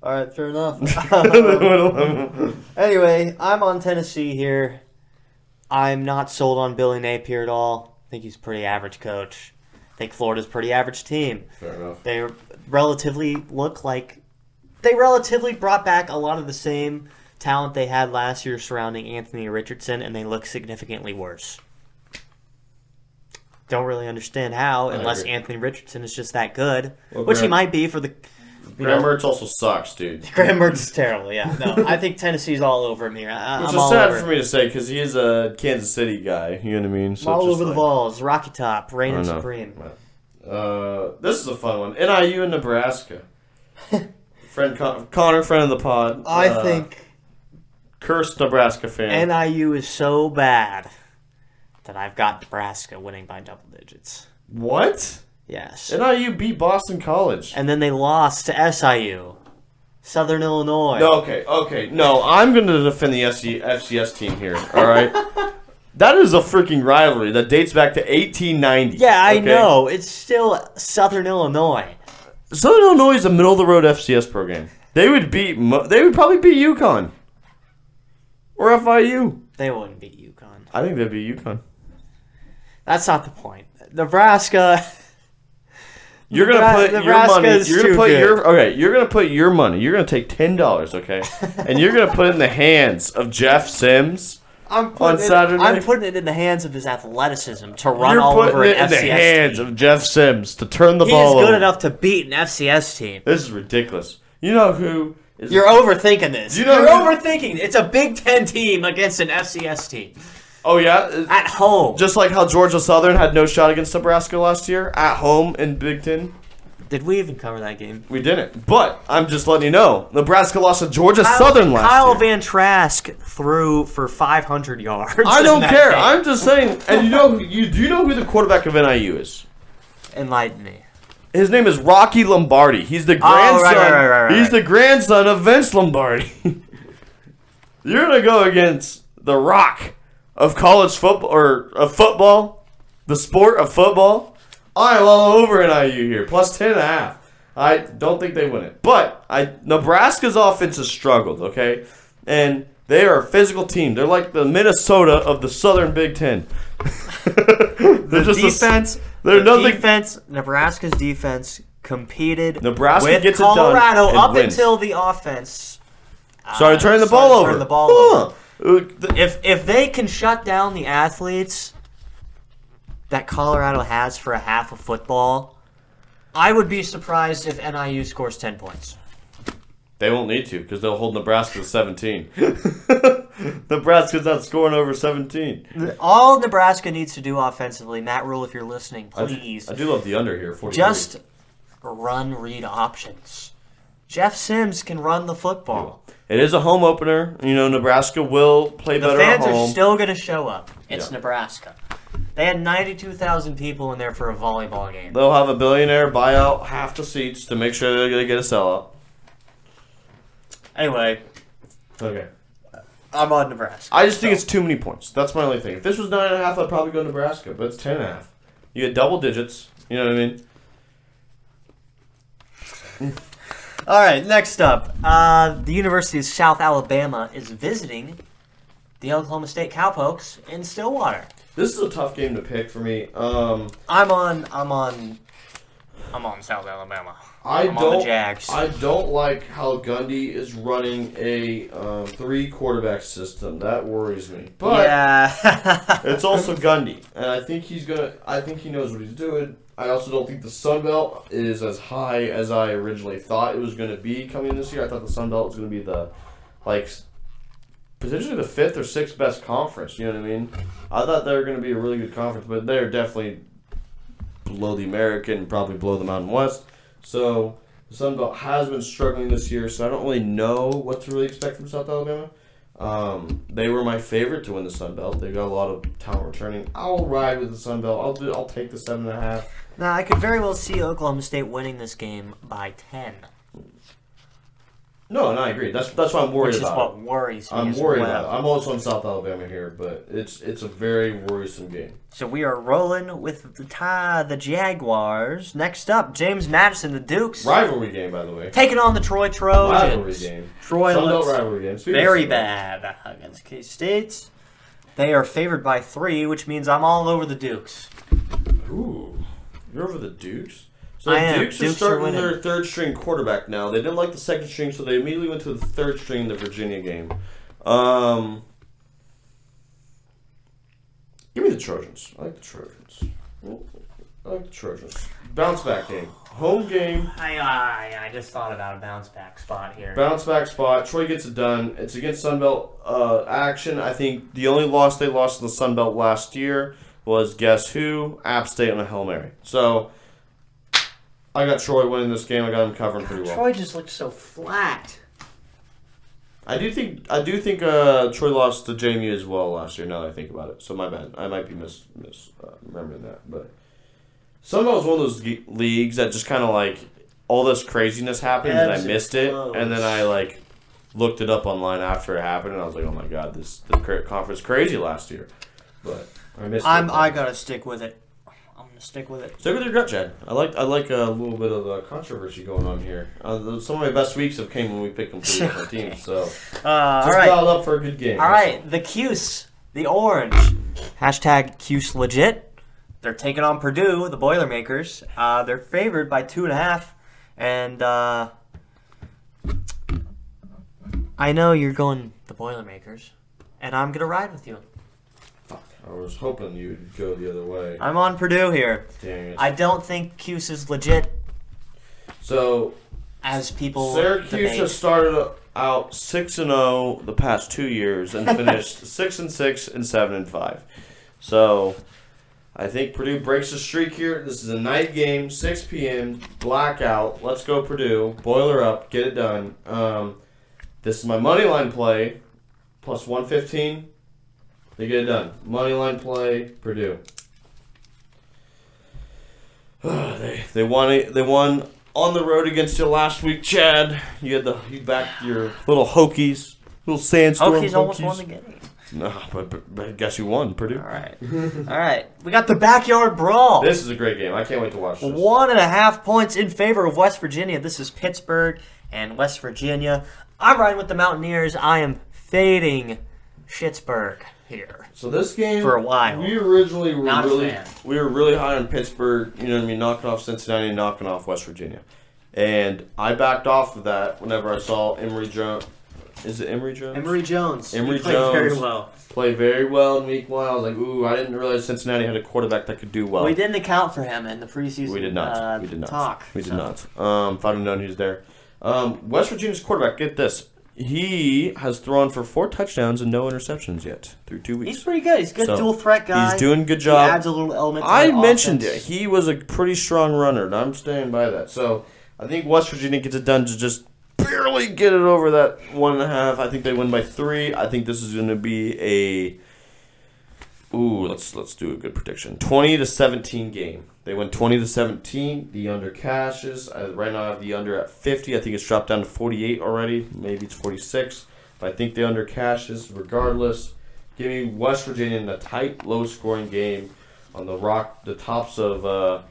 All right, fair enough. They went 11. anyway, I'm on Tennessee here. I'm not sold on Billy Napier at all. I think he's a pretty average coach. I think Florida's a pretty average team. Fair enough. They relatively look like they relatively brought back a lot of the same talent they had last year surrounding Anthony Richardson, and they look significantly worse. Don't really understand how, unless. Anthony Richardson is just that good, Well, which he might be for the. You Graham know, Mertz also sucks, dude. [laughs] Graham Mertz is terrible. Yeah, no, I think Tennessee's all over him here. I, Which I'm is all sad over. for me to say because he is a Kansas City guy. You know what I mean? I'm all it's just over the like- balls. Rocky Top, I reigning know. supreme. Uh, this is a fun one. NIU and Nebraska. [laughs] friend Con- Connor, friend of the pod. I uh, think cursed Nebraska fan. NIU is so bad that I've got Nebraska winning by double digits. what? Yes. NIU beat Boston College. And then they lost to SIU, Southern Illinois. No, okay, okay. No, I'm going to defend the SC- FCS team here. All right. [laughs] that is a freaking rivalry that dates back to 1890. Yeah, I okay? know. It's still Southern Illinois. Southern Illinois is a middle of the road FCS program. They would beat. They would probably beat UConn or FIU. They wouldn't beat UConn. I think they'd beat UConn. That's not the point. Nebraska. You're gonna put your money. You're gonna put good. your okay. You're gonna put your money. You're gonna take ten dollars, okay, [laughs] and you're gonna put it in the hands of Jeff Sims. I'm On putting, Saturday? it, I'm putting it in the hands of his athleticism to run You're all putting over an it in the hands team. of Jeff Sims to turn the He ball is good over. enough to beat an FCS team. This is ridiculous. You know who is? You're overthinking this. You know You're who- overthinking. It's a Big Ten team against an FCS team oh yeah, at home. just like how Georgia Southern had no shot against Nebraska last year at home in Big Ten. Did we even cover that game? We didn't. But I'm just letting you know, Nebraska lost to Georgia Southern last year. Kyle year. Vantrease threw for 500 yards. I don't care. game. I'm just saying. And you know, who- you do you know who the quarterback of NIU is? Enlighten me. His name is Rocky Lombardi. He's the Oh, grandson. right, right, right, right. He's the grandson of Vince Lombardi. [laughs] You're gonna go against the Rock of college football or of football, the sport of football. I'm all over NIU here, plus ten and a half. I don't think they win it, but I Nebraska's offense has struggled. Okay, and they are a physical team. They're like the Minnesota of the Southern Big Ten. [laughs] they're just a defense. they're the nothing- defense. Nebraska's defense competed. Nebraska with gets it done Colorado and up wins. until the offense. started uh, turning the started ball over. turning The ball Huh. over. If if they can shut down the athletes that Colorado has for a half of football, I would be surprised if NIU scores ten points. They won't need to because they'll hold Nebraska to 17. [laughs] Nebraska's not scoring over 17. All Nebraska needs to do offensively, Matt Rhule, if you're listening, I do, please I do love the under here. 43. just run read options. Jeff Sims can run the football. It is a home opener. You know, Nebraska will play better. The better fans are home. still going to show up. It's Yeah. Nebraska. They had 92,000 people in there for a volleyball game. They'll have a billionaire buy out half the seats to make sure they're going to get a sellout. Anyway, Okay. I'm on Nebraska. I just think it's too many points. That's my only thing. If this was 9.5, I'd probably go Nebraska, but it's 10.5. You get double digits. You know what I mean? All right, next up, uh, the University of South Alabama is visiting the Oklahoma State Cowpokes in Stillwater. This is a tough game to pick for me. Um, I'm on. I'm on. I'm on South Alabama. I I'm don't. I don't like how Gundy is running a um, three quarterback system. That worries me. But yeah. [laughs] it's also Gundy, and I think he's gonna. I think he knows what he's doing. I also don't think the Sun Belt is as high as I originally thought it was going to be coming this year. I thought the Sun Belt was going to be the like potentially the fifth or sixth best conference. You know what I mean? I thought they were going to be a really good conference, but they're definitely below the American, probably below the Mountain West. So the Sun Belt has been struggling this year, so I don't really know what to really expect from South Alabama. Um, they were my favorite to win the Sun Belt. They got a lot of talent returning. I'll ride with the Sun Belt. I'll do. I'll take the seven and a half. Now, I could very well see Oklahoma State winning this game by 10, No, and I agree. That's that's what I'm worried which is about. what worries me I'm as worried well. about. It. I'm also in South Alabama here, but it's it's a very worrisome game. So we are rolling with the tie, the Jaguars. Next up, James Madison, the Dukes, Rivalry game, by the way. taking on the Troy Trojans. Rivalry game. Troy Belt looks rivalry game. Speaking very bad against K State. They are favored by three, which means I'm all over the Dukes. Ooh, you're over the Dukes. So I the am. Dukes, are Dukes are starting winning. their third string quarterback now. They didn't like the second string, so they immediately went to the third string in the Virginia game. Um, give me the Trojans. I like the Trojans. I like the Trojans. Bounce back game. Home game. I, I, I just thought about a bounce back spot here. Bounce back spot. Troy gets it done. It's against Sunbelt uh, action. I think the only loss they lost in the Sunbelt last year was guess who? App State on a Hail Mary. So I got Troy winning this game. I got him covering pretty well. Troy just looked so flat. I do think I do think uh, Troy lost to Jamie as well last year. Now that I think about it, so my bad. I might be mis mis uh, remembering that, but Sunbelt was one of those ge- leagues that just kind of like all this craziness happened and I missed it, flows. and then I like looked it up online after it happened, and I was like, oh my god, this the conference crazy last year, but I missed. I'm it. I gotta stick with it. I'm gonna stick with it. Stick with your gut, Chadd. I like I like a little bit of uh, controversy going on here. Uh, those- some of my best weeks have came when we picked completely different teams, so [laughs] Uh, all just right. dialed up for a good game. All right, the Cuse, the orange. Hashtag Cuse legit. They're taking on Purdue, the Boilermakers. Uh, they're favored by two and a half. And uh, I know you're going the Boilermakers. And I'm going to ride with you. I was hoping you'd go the other way. I'm on Purdue here. Dang it. I don't think Cuse is legit so as people Syracuse debate. has started out six and zero the past two years and [laughs] finished six and six and seven and five. So I think Purdue breaks the streak here. This is a night game, six p.m. blackout. Let's go Purdue. Boiler up, get it done. Um, this is my money line play, plus one fifteen. They get it done. Money line play, Purdue. [sighs] they they won it. They won on the road against you last week, Chadd. You had the you backed your little Hokies, little sandstorm. Hokies almost won the game. No, but, but, but guess you won? Purdue. All right. All right. We got the backyard brawl. This is a great game. I can't wait to watch this. One and a half points in favor of West Virginia. This is Pittsburgh and West Virginia. I'm riding with the Mountaineers. I am fading Schittsburg here. So this game For a while. we originally were Not really fan. we were really high on Pittsburgh. You know what I mean? Knocking off Cincinnati, and knocking off West Virginia, and I backed off of that whenever I saw Emory Jones. Is it Emory Jones? Emory Jones. Emory he played very Jones. well. Play very well in week one. I was like, ooh, I didn't realize Cincinnati had a quarterback that could do well. we didn't account for him in the preseason. We did not. Uh, we did not. Talk. We did so. not. Um, if I'd have known he was there. Um, West Virginia's quarterback, get this. He has thrown for four touchdowns and no interceptions yet through two weeks. He's pretty good. He's a good So, dual threat guy. He's doing a good He job. adds a little element. To I mentioned offense. it. He was a pretty strong runner, and I'm staying by that. So I think West Virginia gets it done to just barely get it over that one and a half. I think they win by three. I think this is going to be a ooh. Let's let's do a good prediction. Twenty to seventeen game. They went twenty to seventeen. The under cashes. I, right now I have the under at fifty. I think it's dropped down to forty eight already. Maybe it's forty six. But I think the under cashes regardless. Give me West Virginia in a tight, low-scoring game on the rock, the tops of, uh,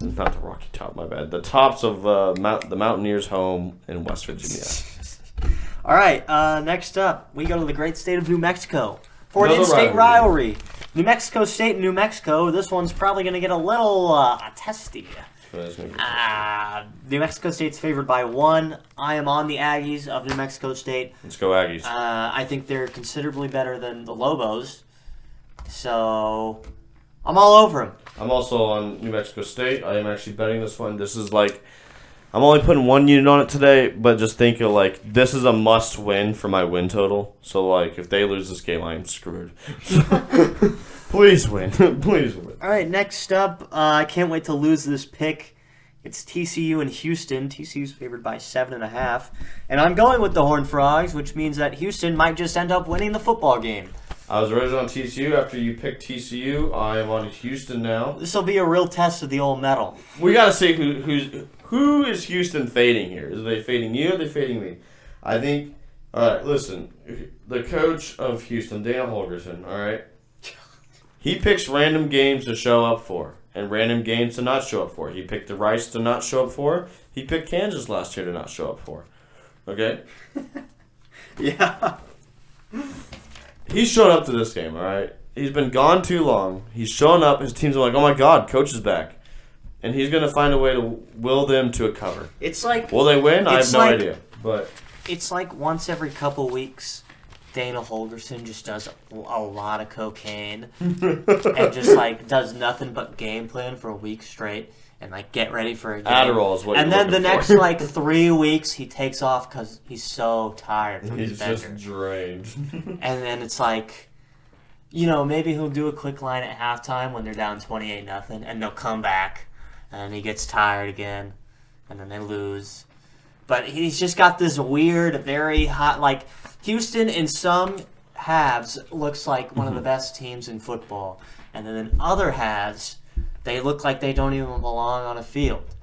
not the Rocky Top, my bad, the tops of uh, Mount, the Mountaineers' home in West Virginia. [laughs] All right. Uh, next up, we go to the great state of New Mexico for an in-state rivalry. rivalry. New Mexico State and New Mexico. This one's probably going to get a little uh, testy. So that's gonna be- Uh, New Mexico State's favored by one. I am on the Aggies of New Mexico State. Let's go Aggies. Uh, I think they're considerably better than the Lobos. So I'm all over them. I'm also on New Mexico State. I am actually betting this one. This is like, I'm only putting one unit on it today, but just think of like this is a must win for my win total. So like, if they lose this game, I am screwed. [laughs] [laughs] Please win. [laughs] Please win. All right, next up, uh, I can't wait to lose this pick. It's TCU and Houston. TCU's favored by seven and a half, and I'm going with the Horned Frogs, which means that Houston might just end up winning the football game. I was originally on TCU. After you picked TCU, I am on Houston now. This will be a real test of the old metal. We gotta see who who's who is Houston fading here. Is they fading you? Or are they fading me? I think. All right, listen. The coach of Houston, Dana Holgorsen. All right, he picks random games to show up for and random games to not show up for. He picked the Rice to not show up for. He picked Kansas last year to not show up for. Okay. [laughs] Yeah. He's showed up to this game, all right? He's been gone too long. He's shown up. His team's like, oh my God, coach is back. And he's going to find a way to will them to a cover. It's like Will they win? I have no like- idea. But it's like once every couple weeks, Dana Holgorsen just does a, lot of cocaine [laughs] and just like does nothing but game plan for a week straight and like get ready for a game. Adderall is what and then the next for. like three weeks he takes off because he's so tired from he's his just drained. [laughs] And then it's like, you know, maybe he'll do a quick line at halftime when they're down twenty eight nothing, and they'll come back, and he gets tired again, and then they lose. But he's just got this weird, very hot. Like Houston in some halves looks like one of the mm-hmm. best teams in football, and then in other halves, they look like they don't even belong on a field.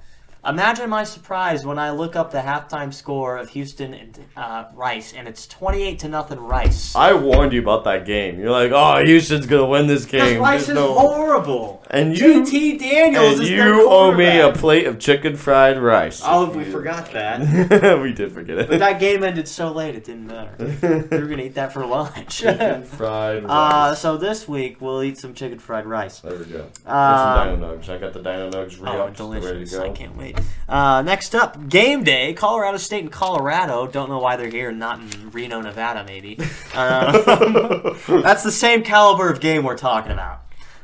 Imagine my surprise when I look up the halftime score of Houston and uh, Rice, and it's twenty-eight to nothing Rice. I warned you about that game. You're like, oh, Houston's going to win this game. Rice There's is no- horrible. And you, JT Daniels and is their you owe me a quarterback. plate of chicken fried rice. Oh, we forgot that. [laughs] we did forget it. But that game ended so late, it didn't matter. we were gonna eat that for lunch. [laughs] chicken fried [laughs] uh, rice. so this week we'll eat some chicken fried rice. there we go. Get Uh, some Dino Nugs. I got the Dino Nugs Oh, re-upped. They're ready delicious! to go. I can't wait. Uh, next up, game day. Colorado State and Colorado. Don't know why they're here, not in Reno, Nevada, maybe. Uh, [laughs] that's the same caliber of game we're talking about.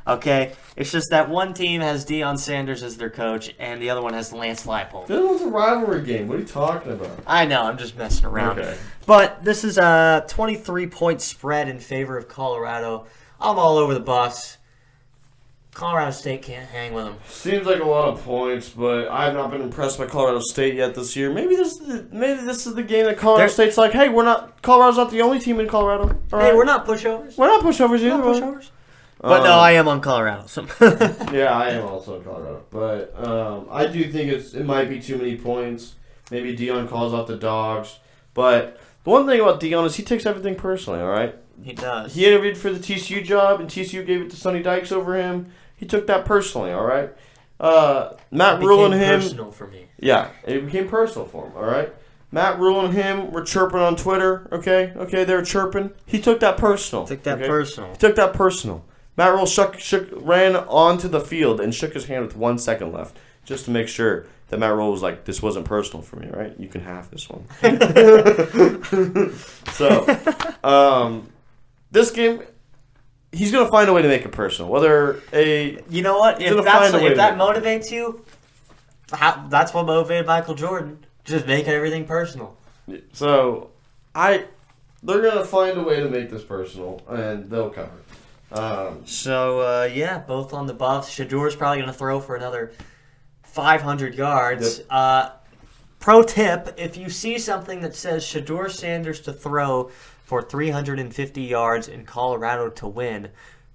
Okay, it's just that one team has Deion Sanders as their coach, and the other one has Lance Leipold. This was a rivalry game. What are you talking about? I know, I'm just messing around. Okay. But this is a 23 point spread in favor of Colorado. I'm all over the bus. Colorado State can't hang with them. Seems like a lot of points, but I have not been impressed by Colorado State yet this year. Maybe this, is the, maybe this is the game that Colorado There- State's like, hey, we're not. Colorado's not the only team in Colorado. All Hey, right. we're not pushovers. We're not pushovers We're either. not pushovers. But no, Um, I am on Colorado. So. [laughs] Yeah, I am also in Colorado, but um, I do think it's it might be too many points. Maybe Deion calls out the dogs, but the one thing about Deion is he takes everything personally. All right, he does. he interviewed for the TCU job, and TCU gave it to Sonny Dykes over him. He took that personally. All right, uh, Matt It Rhule and him. personal for me. Yeah, it became personal for him. All right. Matt Rhule and him were chirping on Twitter. Okay, okay, they were chirping. He took that personal. Took that okay? personal. He took that personal. Matt Rhule shook, shook, ran onto the field and shook his hand with one second left, just to make sure that Matt Rhule was like, "This wasn't personal for me, right? You can have this one." [laughs] so, um, this game, he's gonna find a way to make it personal. Whether a You know what? If, that's, find a way if that motivates you, how, that's what motivated Michael Jordan. Just make everything personal. so, I, they're gonna find a way to make this personal, and they'll cover. Um, So uh, yeah, both on the buffs. Shedeur's probably going to throw for another 500 yards. Uh, pro tip: If you see something that says Shedeur Sanders to throw for 350 yards in Colorado to win,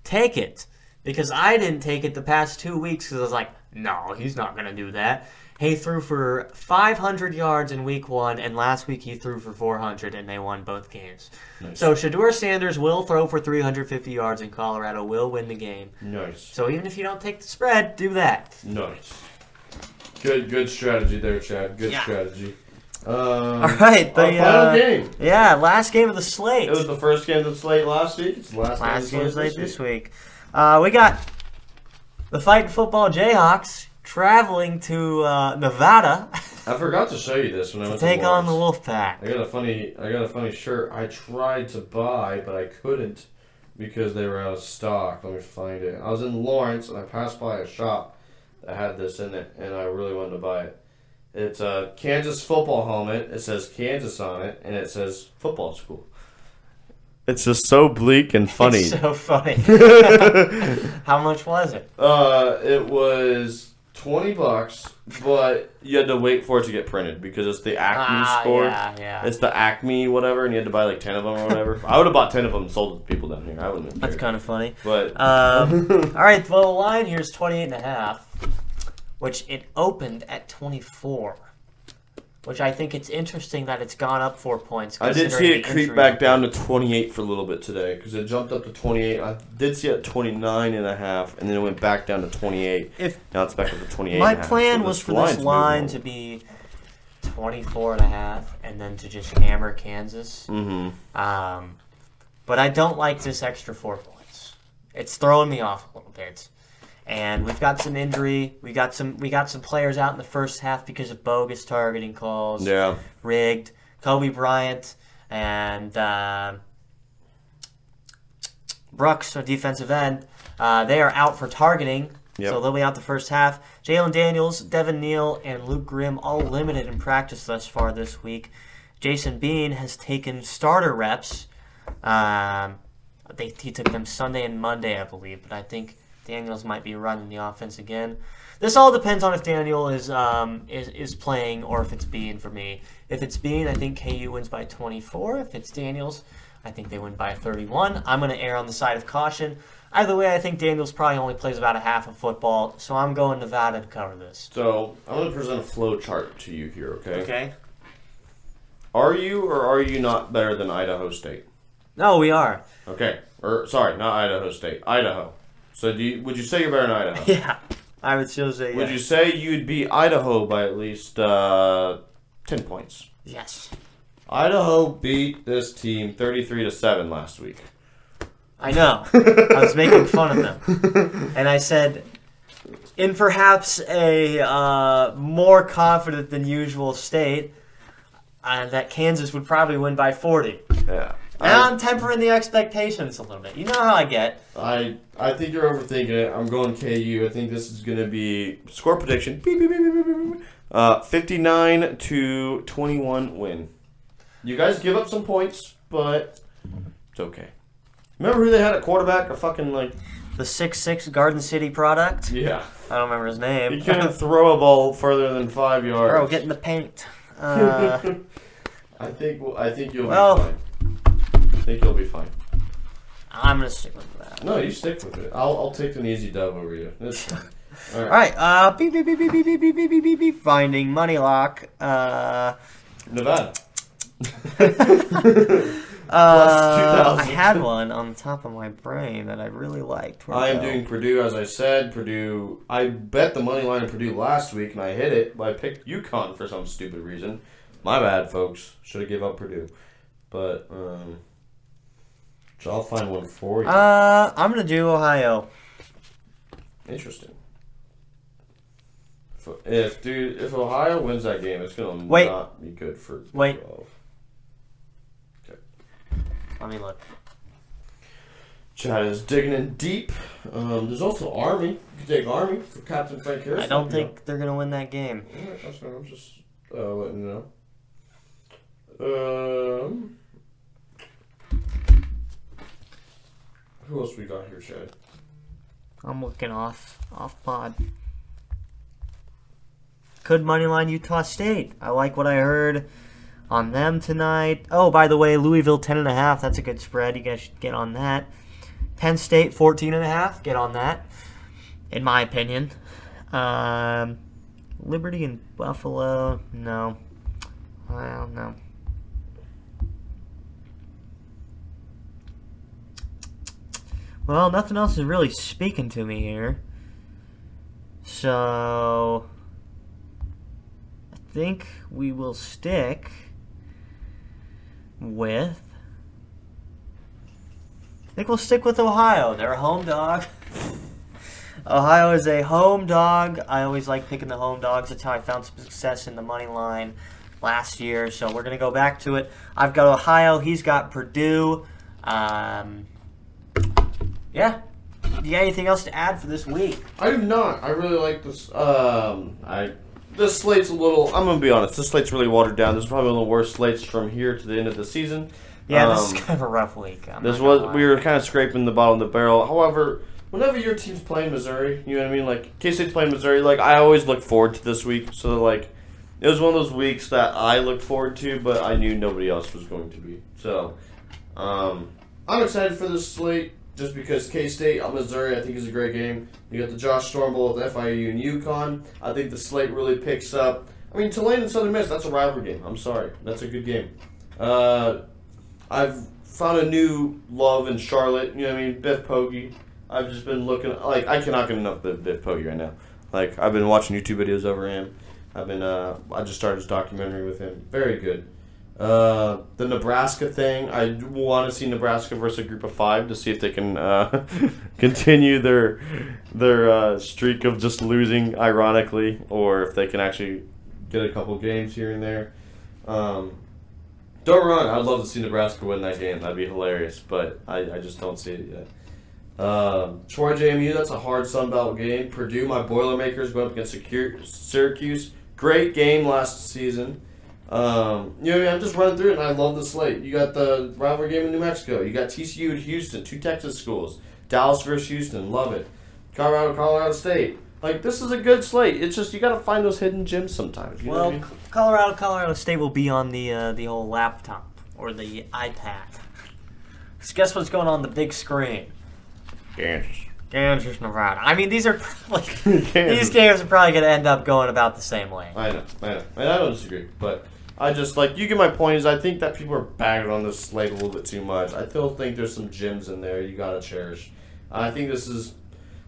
take it because I didn't take it the past two weeks because I was like, no, he's not going to do that. He threw for 500 yards in week one, and last week he threw for 400, and they won both games. Nice. So Shedeur Sanders will throw for 350 yards, and Colorado will win the game. nice. So even if you don't take the spread, do that. Nice. Good, good strategy there, Chadd. Good Yeah. strategy. Um, All right, the final uh, game. yeah, last game of the slate. It was the first game of the slate last week. It's the last, last game of the slate slate this week. Uh, we got the fighting football Jayhawks traveling to uh, Nevada I forgot to show you this when I [laughs] to take to on the. Wolfpack. I got a funny, I got a funny shirt. I tried to buy, but I couldn't because they were out of stock. Let me find it. I was in Lawrence and I passed by a shop that had this in it, and I really wanted to buy it. It's a Kansas football helmet. It says Kansas on it, and it says football school. It's just so bleak and funny. It's so funny. [laughs] [laughs] How much was it? uh, it was twenty bucks, but you had to wait for it to get printed because it's the Acme Ah, score. yeah, yeah. It's the Acme whatever, and you had to buy like ten of them or whatever. I would have bought ten of them and sold it to people down here. I wouldn't have That's cared. kind of funny. But Um, [laughs] all right, well, the line here is 28 and a half, which it opened at 24. Which I think it's interesting that it's gone up four points. I did see it creep back down to 28 for a little bit today because it jumped up to 28. I did see it at 29 and a half, and then it went back down to 28. If Now it's back up to 28. my and a half. plan So was for this line to be 24 and a half and then to just hammer Kansas. Mm-hmm. Um, but I don't like this extra four points. It's throwing me off a little bit. And we've got some injury. We got some. We got some players out in the first half because of bogus targeting calls. Yeah. rigged. Cobee Bryant and uh, Brooks, a defensive end, uh, they are out for targeting. Yep. So they'll be out the first half. Jalon Daniels, Devin Neal, and Luke Grimm all limited in practice thus far this week. Jason Bean has taken starter reps. Um, they, he took them Sunday and Monday, I believe, but I think Daniels might be running the offense again. This all depends on if Daniel is um, is, is playing or if it's Bean for me. If it's Bean, I think KU wins by 24. If it's Daniels, I think they win by 31. I'm going to err on the side of caution. Either way, I think Daniels probably only plays about a half of football, so I'm going Nevada to cover this. So I'm going to present a flow chart to you here, okay? Okay. Are you or are you not better than Idaho State? No, we are. Okay. Or sorry, not Idaho State. Idaho. So do you, would you say you're better than Idaho? [laughs] Yeah, I would still say Would you say you'd be Idaho by at least uh, 10 points? Yes. Idaho beat this team 33 to 7 last week. I know. I was making fun of them. [laughs] And I said, in perhaps a uh, more confident than usual state, uh, that Kansas would probably win by 40. Yeah. And I'm tempering the expectations a little bit. You know how I get. I I think you're overthinking it. I'm going KU. I think this is going to be score prediction. Beep, beep, beep, beep, beep, beep, beep. Uh, 59 to 21 win. You guys give up some points, but it's okay. Remember who they had at quarterback? A fucking like The six six Garden City product. yeah. I don't remember his name. He couldn't [laughs] throw a ball further than five yards. Bro, get in the paint. [laughs] Uh, I think I think you'll Well- be fine. I think you'll be fine. I'm going to stick with that. No, you stick with it. I'll I'll take an easy dub over you. That's fine. All right. All right. Uh, beep, beep, beep, beep, beep, beep, beep, beep, beep, beep, beep. Finding money lock. Uh, Nevada. [laughs] Uh, 2,000. I had one on the top of my brain that I really liked. Where'd I am go? doing Purdue, as I said. Purdue. I bet the money line of Purdue last week, and I hit it. But I picked UConn for some stupid reason. My bad, folks. Should have give up Purdue. But um, so I'll find one for you. Uh, I'm gonna do Ohio. Interesting. If, if dude, if Ohio wins that game, it's gonna Wait. not be good for Wait. 12. Let me look. Chadd is digging in deep. Um, there's also Army. You can take Army for Captain Frank Harris. I don't think they're gonna win that game. Alright, that's fine. I'm just uh, letting you know. Um, else we got here, Chadd? I'm looking off off pod. Could moneyline Utah State. I like what I heard on them tonight. Oh, by the way, Louisville ten and a half. That's a good spread. You guys should get on that. Penn State 14 and a half. Get on that. In my opinion. Um, Liberty and Buffalo. No. I don't no. Well, nothing else is really speaking to me here. So I think we will stick with I think we'll stick with Ohio. They're a home dog. [laughs] Ohio is a home dog. I always like picking the home dogs. That's how I found some success in the money line last year. So we're gonna go back to it. I've got Ohio. He's got Purdue. Um, yeah. Do you got anything else to add for this week? I do not. I really like this. Um, I this slate's a little. I'm gonna be honest. This slate's really watered down. This is probably one of the worst slates from here to the end of the season. Yeah, this Um, is kind of a rough week. I'm This was we were kind of scraping the bottom of the barrel. However, whenever your team's playing Missouri, you know what I mean. Like K State's playing Missouri. Like I always look forward to this week. So like, it was one of those weeks that I looked forward to, but I knew nobody else was going to be. So, um, I'm excited for this slate just because K State on Missouri I think is a great game. You got the Josh Storm Bowl with FIU and UConn. I think the slate really picks up. I mean, Tulane and Southern Miss, that's a rivalry game. I'm sorry, that's a good game. Uh, I've found a new love in Charlotte. You know what I mean? Biff Poggi. I've just been looking like I cannot get enough of Biff Poggi right now. Like I've been watching YouTube videos over him. I've been uh, I just started his documentary with him. Very good. Uh, the Nebraska thing. I want to see Nebraska versus a group of five to see if they can uh, [laughs] continue their their uh, streak of just losing, ironically, or if they can actually get a couple games here and there. Um, don't wrong, I'd love to see Nebraska win that game. That'd be hilarious, but I, I just don't see it yet. Um, Troy JMU, that's a hard Sun Belt game. Purdue, my Boilermakers went up against Syracuse. Great game last season. Um, you know, what I mean? I'm just running through it, and I love the slate. You got the rivalry game in New Mexico. You got TCU at Houston, two Texas schools. Dallas versus Houston, love it. Colorado, Colorado State. Like this is a good slate. It's just you got to find those hidden gems sometimes. You know Well, what I mean? Colorado, Colorado State will be on the uh, the old laptop or the iPad. So [laughs] guess what's going on the big screen? Kansas. Kansas, Nevada. I mean, these are [laughs] probably, [laughs] these games are probably going to end up going about the same way. I know, I know, and I don't disagree, but I just like you get my point. Is I think that people are bagging on this slate a little bit too much. I still think there's some gems in there you gotta cherish. I think this is,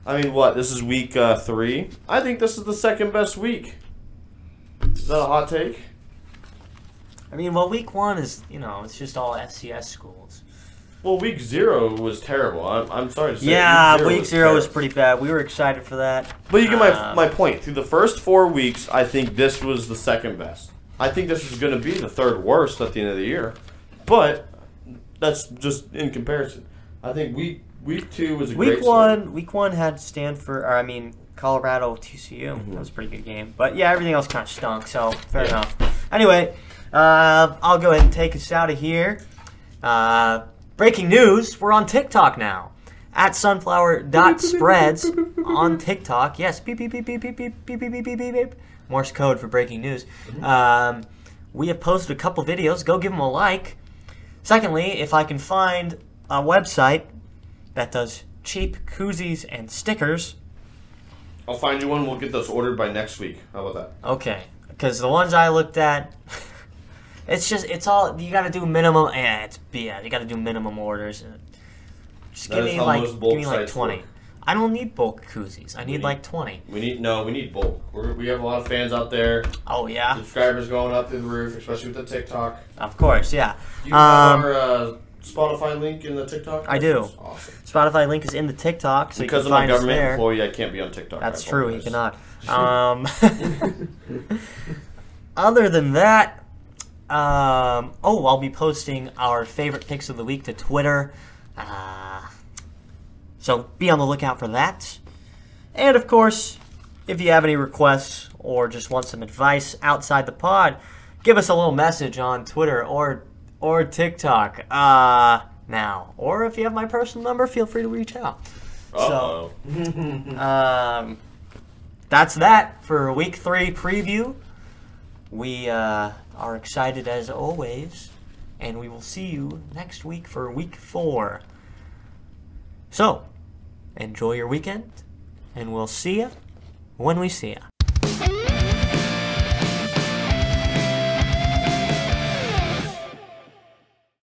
I mean, what this is week uh, three. I think this is the second best week. Is that a hot take? I mean, well, week one is, you know, it's just all FCS schools. Well, week zero was terrible. I'm, I'm sorry to say. Yeah, week zero was terrible. pretty bad. We were excited for that. But you get my Um, my point. Through the first four weeks, I think this was the second best. I think this is going to be the third worst at the end of the year, but that's just in comparison. I think week week two was a Week one, week one had Stanford, or I mean Colorado TCU. That was a pretty good game. But yeah, everything else kind of stunk. So fair Yeah. enough. Anyway, uh, I'll go ahead and take us out of here. Uh, breaking news: We're on TikTok now. At sunflower.spreads on TikTok. Yes, beep beep beep beep beep beep beep beep beep beep beep beep. Morse code for breaking news. Um, we have posted a couple videos. Go give them a like. Secondly, if I can find a website that does cheap koozies and stickers, I'll find you one. We'll get those ordered by next week. How about that? okay. Because the ones I looked at, [laughs] it's just it's all you got to do minimum. Yeah, it's yeah. You got to do minimum orders. Just That give is me how like most bulk give me like sites twenty. work. I don't need bulk koozies. I need need- like twenty. We need no. We need bulk. We're, we have a lot of fans out there. Oh yeah, Subscribers going up through the roof, especially with the TikTok. of course, yeah. Do you have Um, our uh, Spotify link in the TikTok? I do. Awesome. Spotify link is in the TikTok, so because you of can my find us government there. employee, I can't be on TikTok. That's I true. He cannot. [laughs] Um, [laughs] other than that, um, oh, I'll be posting our favorite picks of the week to Twitter. Uh, so be on the lookout for that. And of course, if you have any requests or just want some advice outside the pod, give us a little message on Twitter or or TikTok. Uh, now, or if you have my personal number, feel free to reach out. Uh-oh. [laughs] Um, that's that for week three preview. We uh, are excited as always, and we will see you next week for week four. So, enjoy your weekend, and we'll see you when we see you.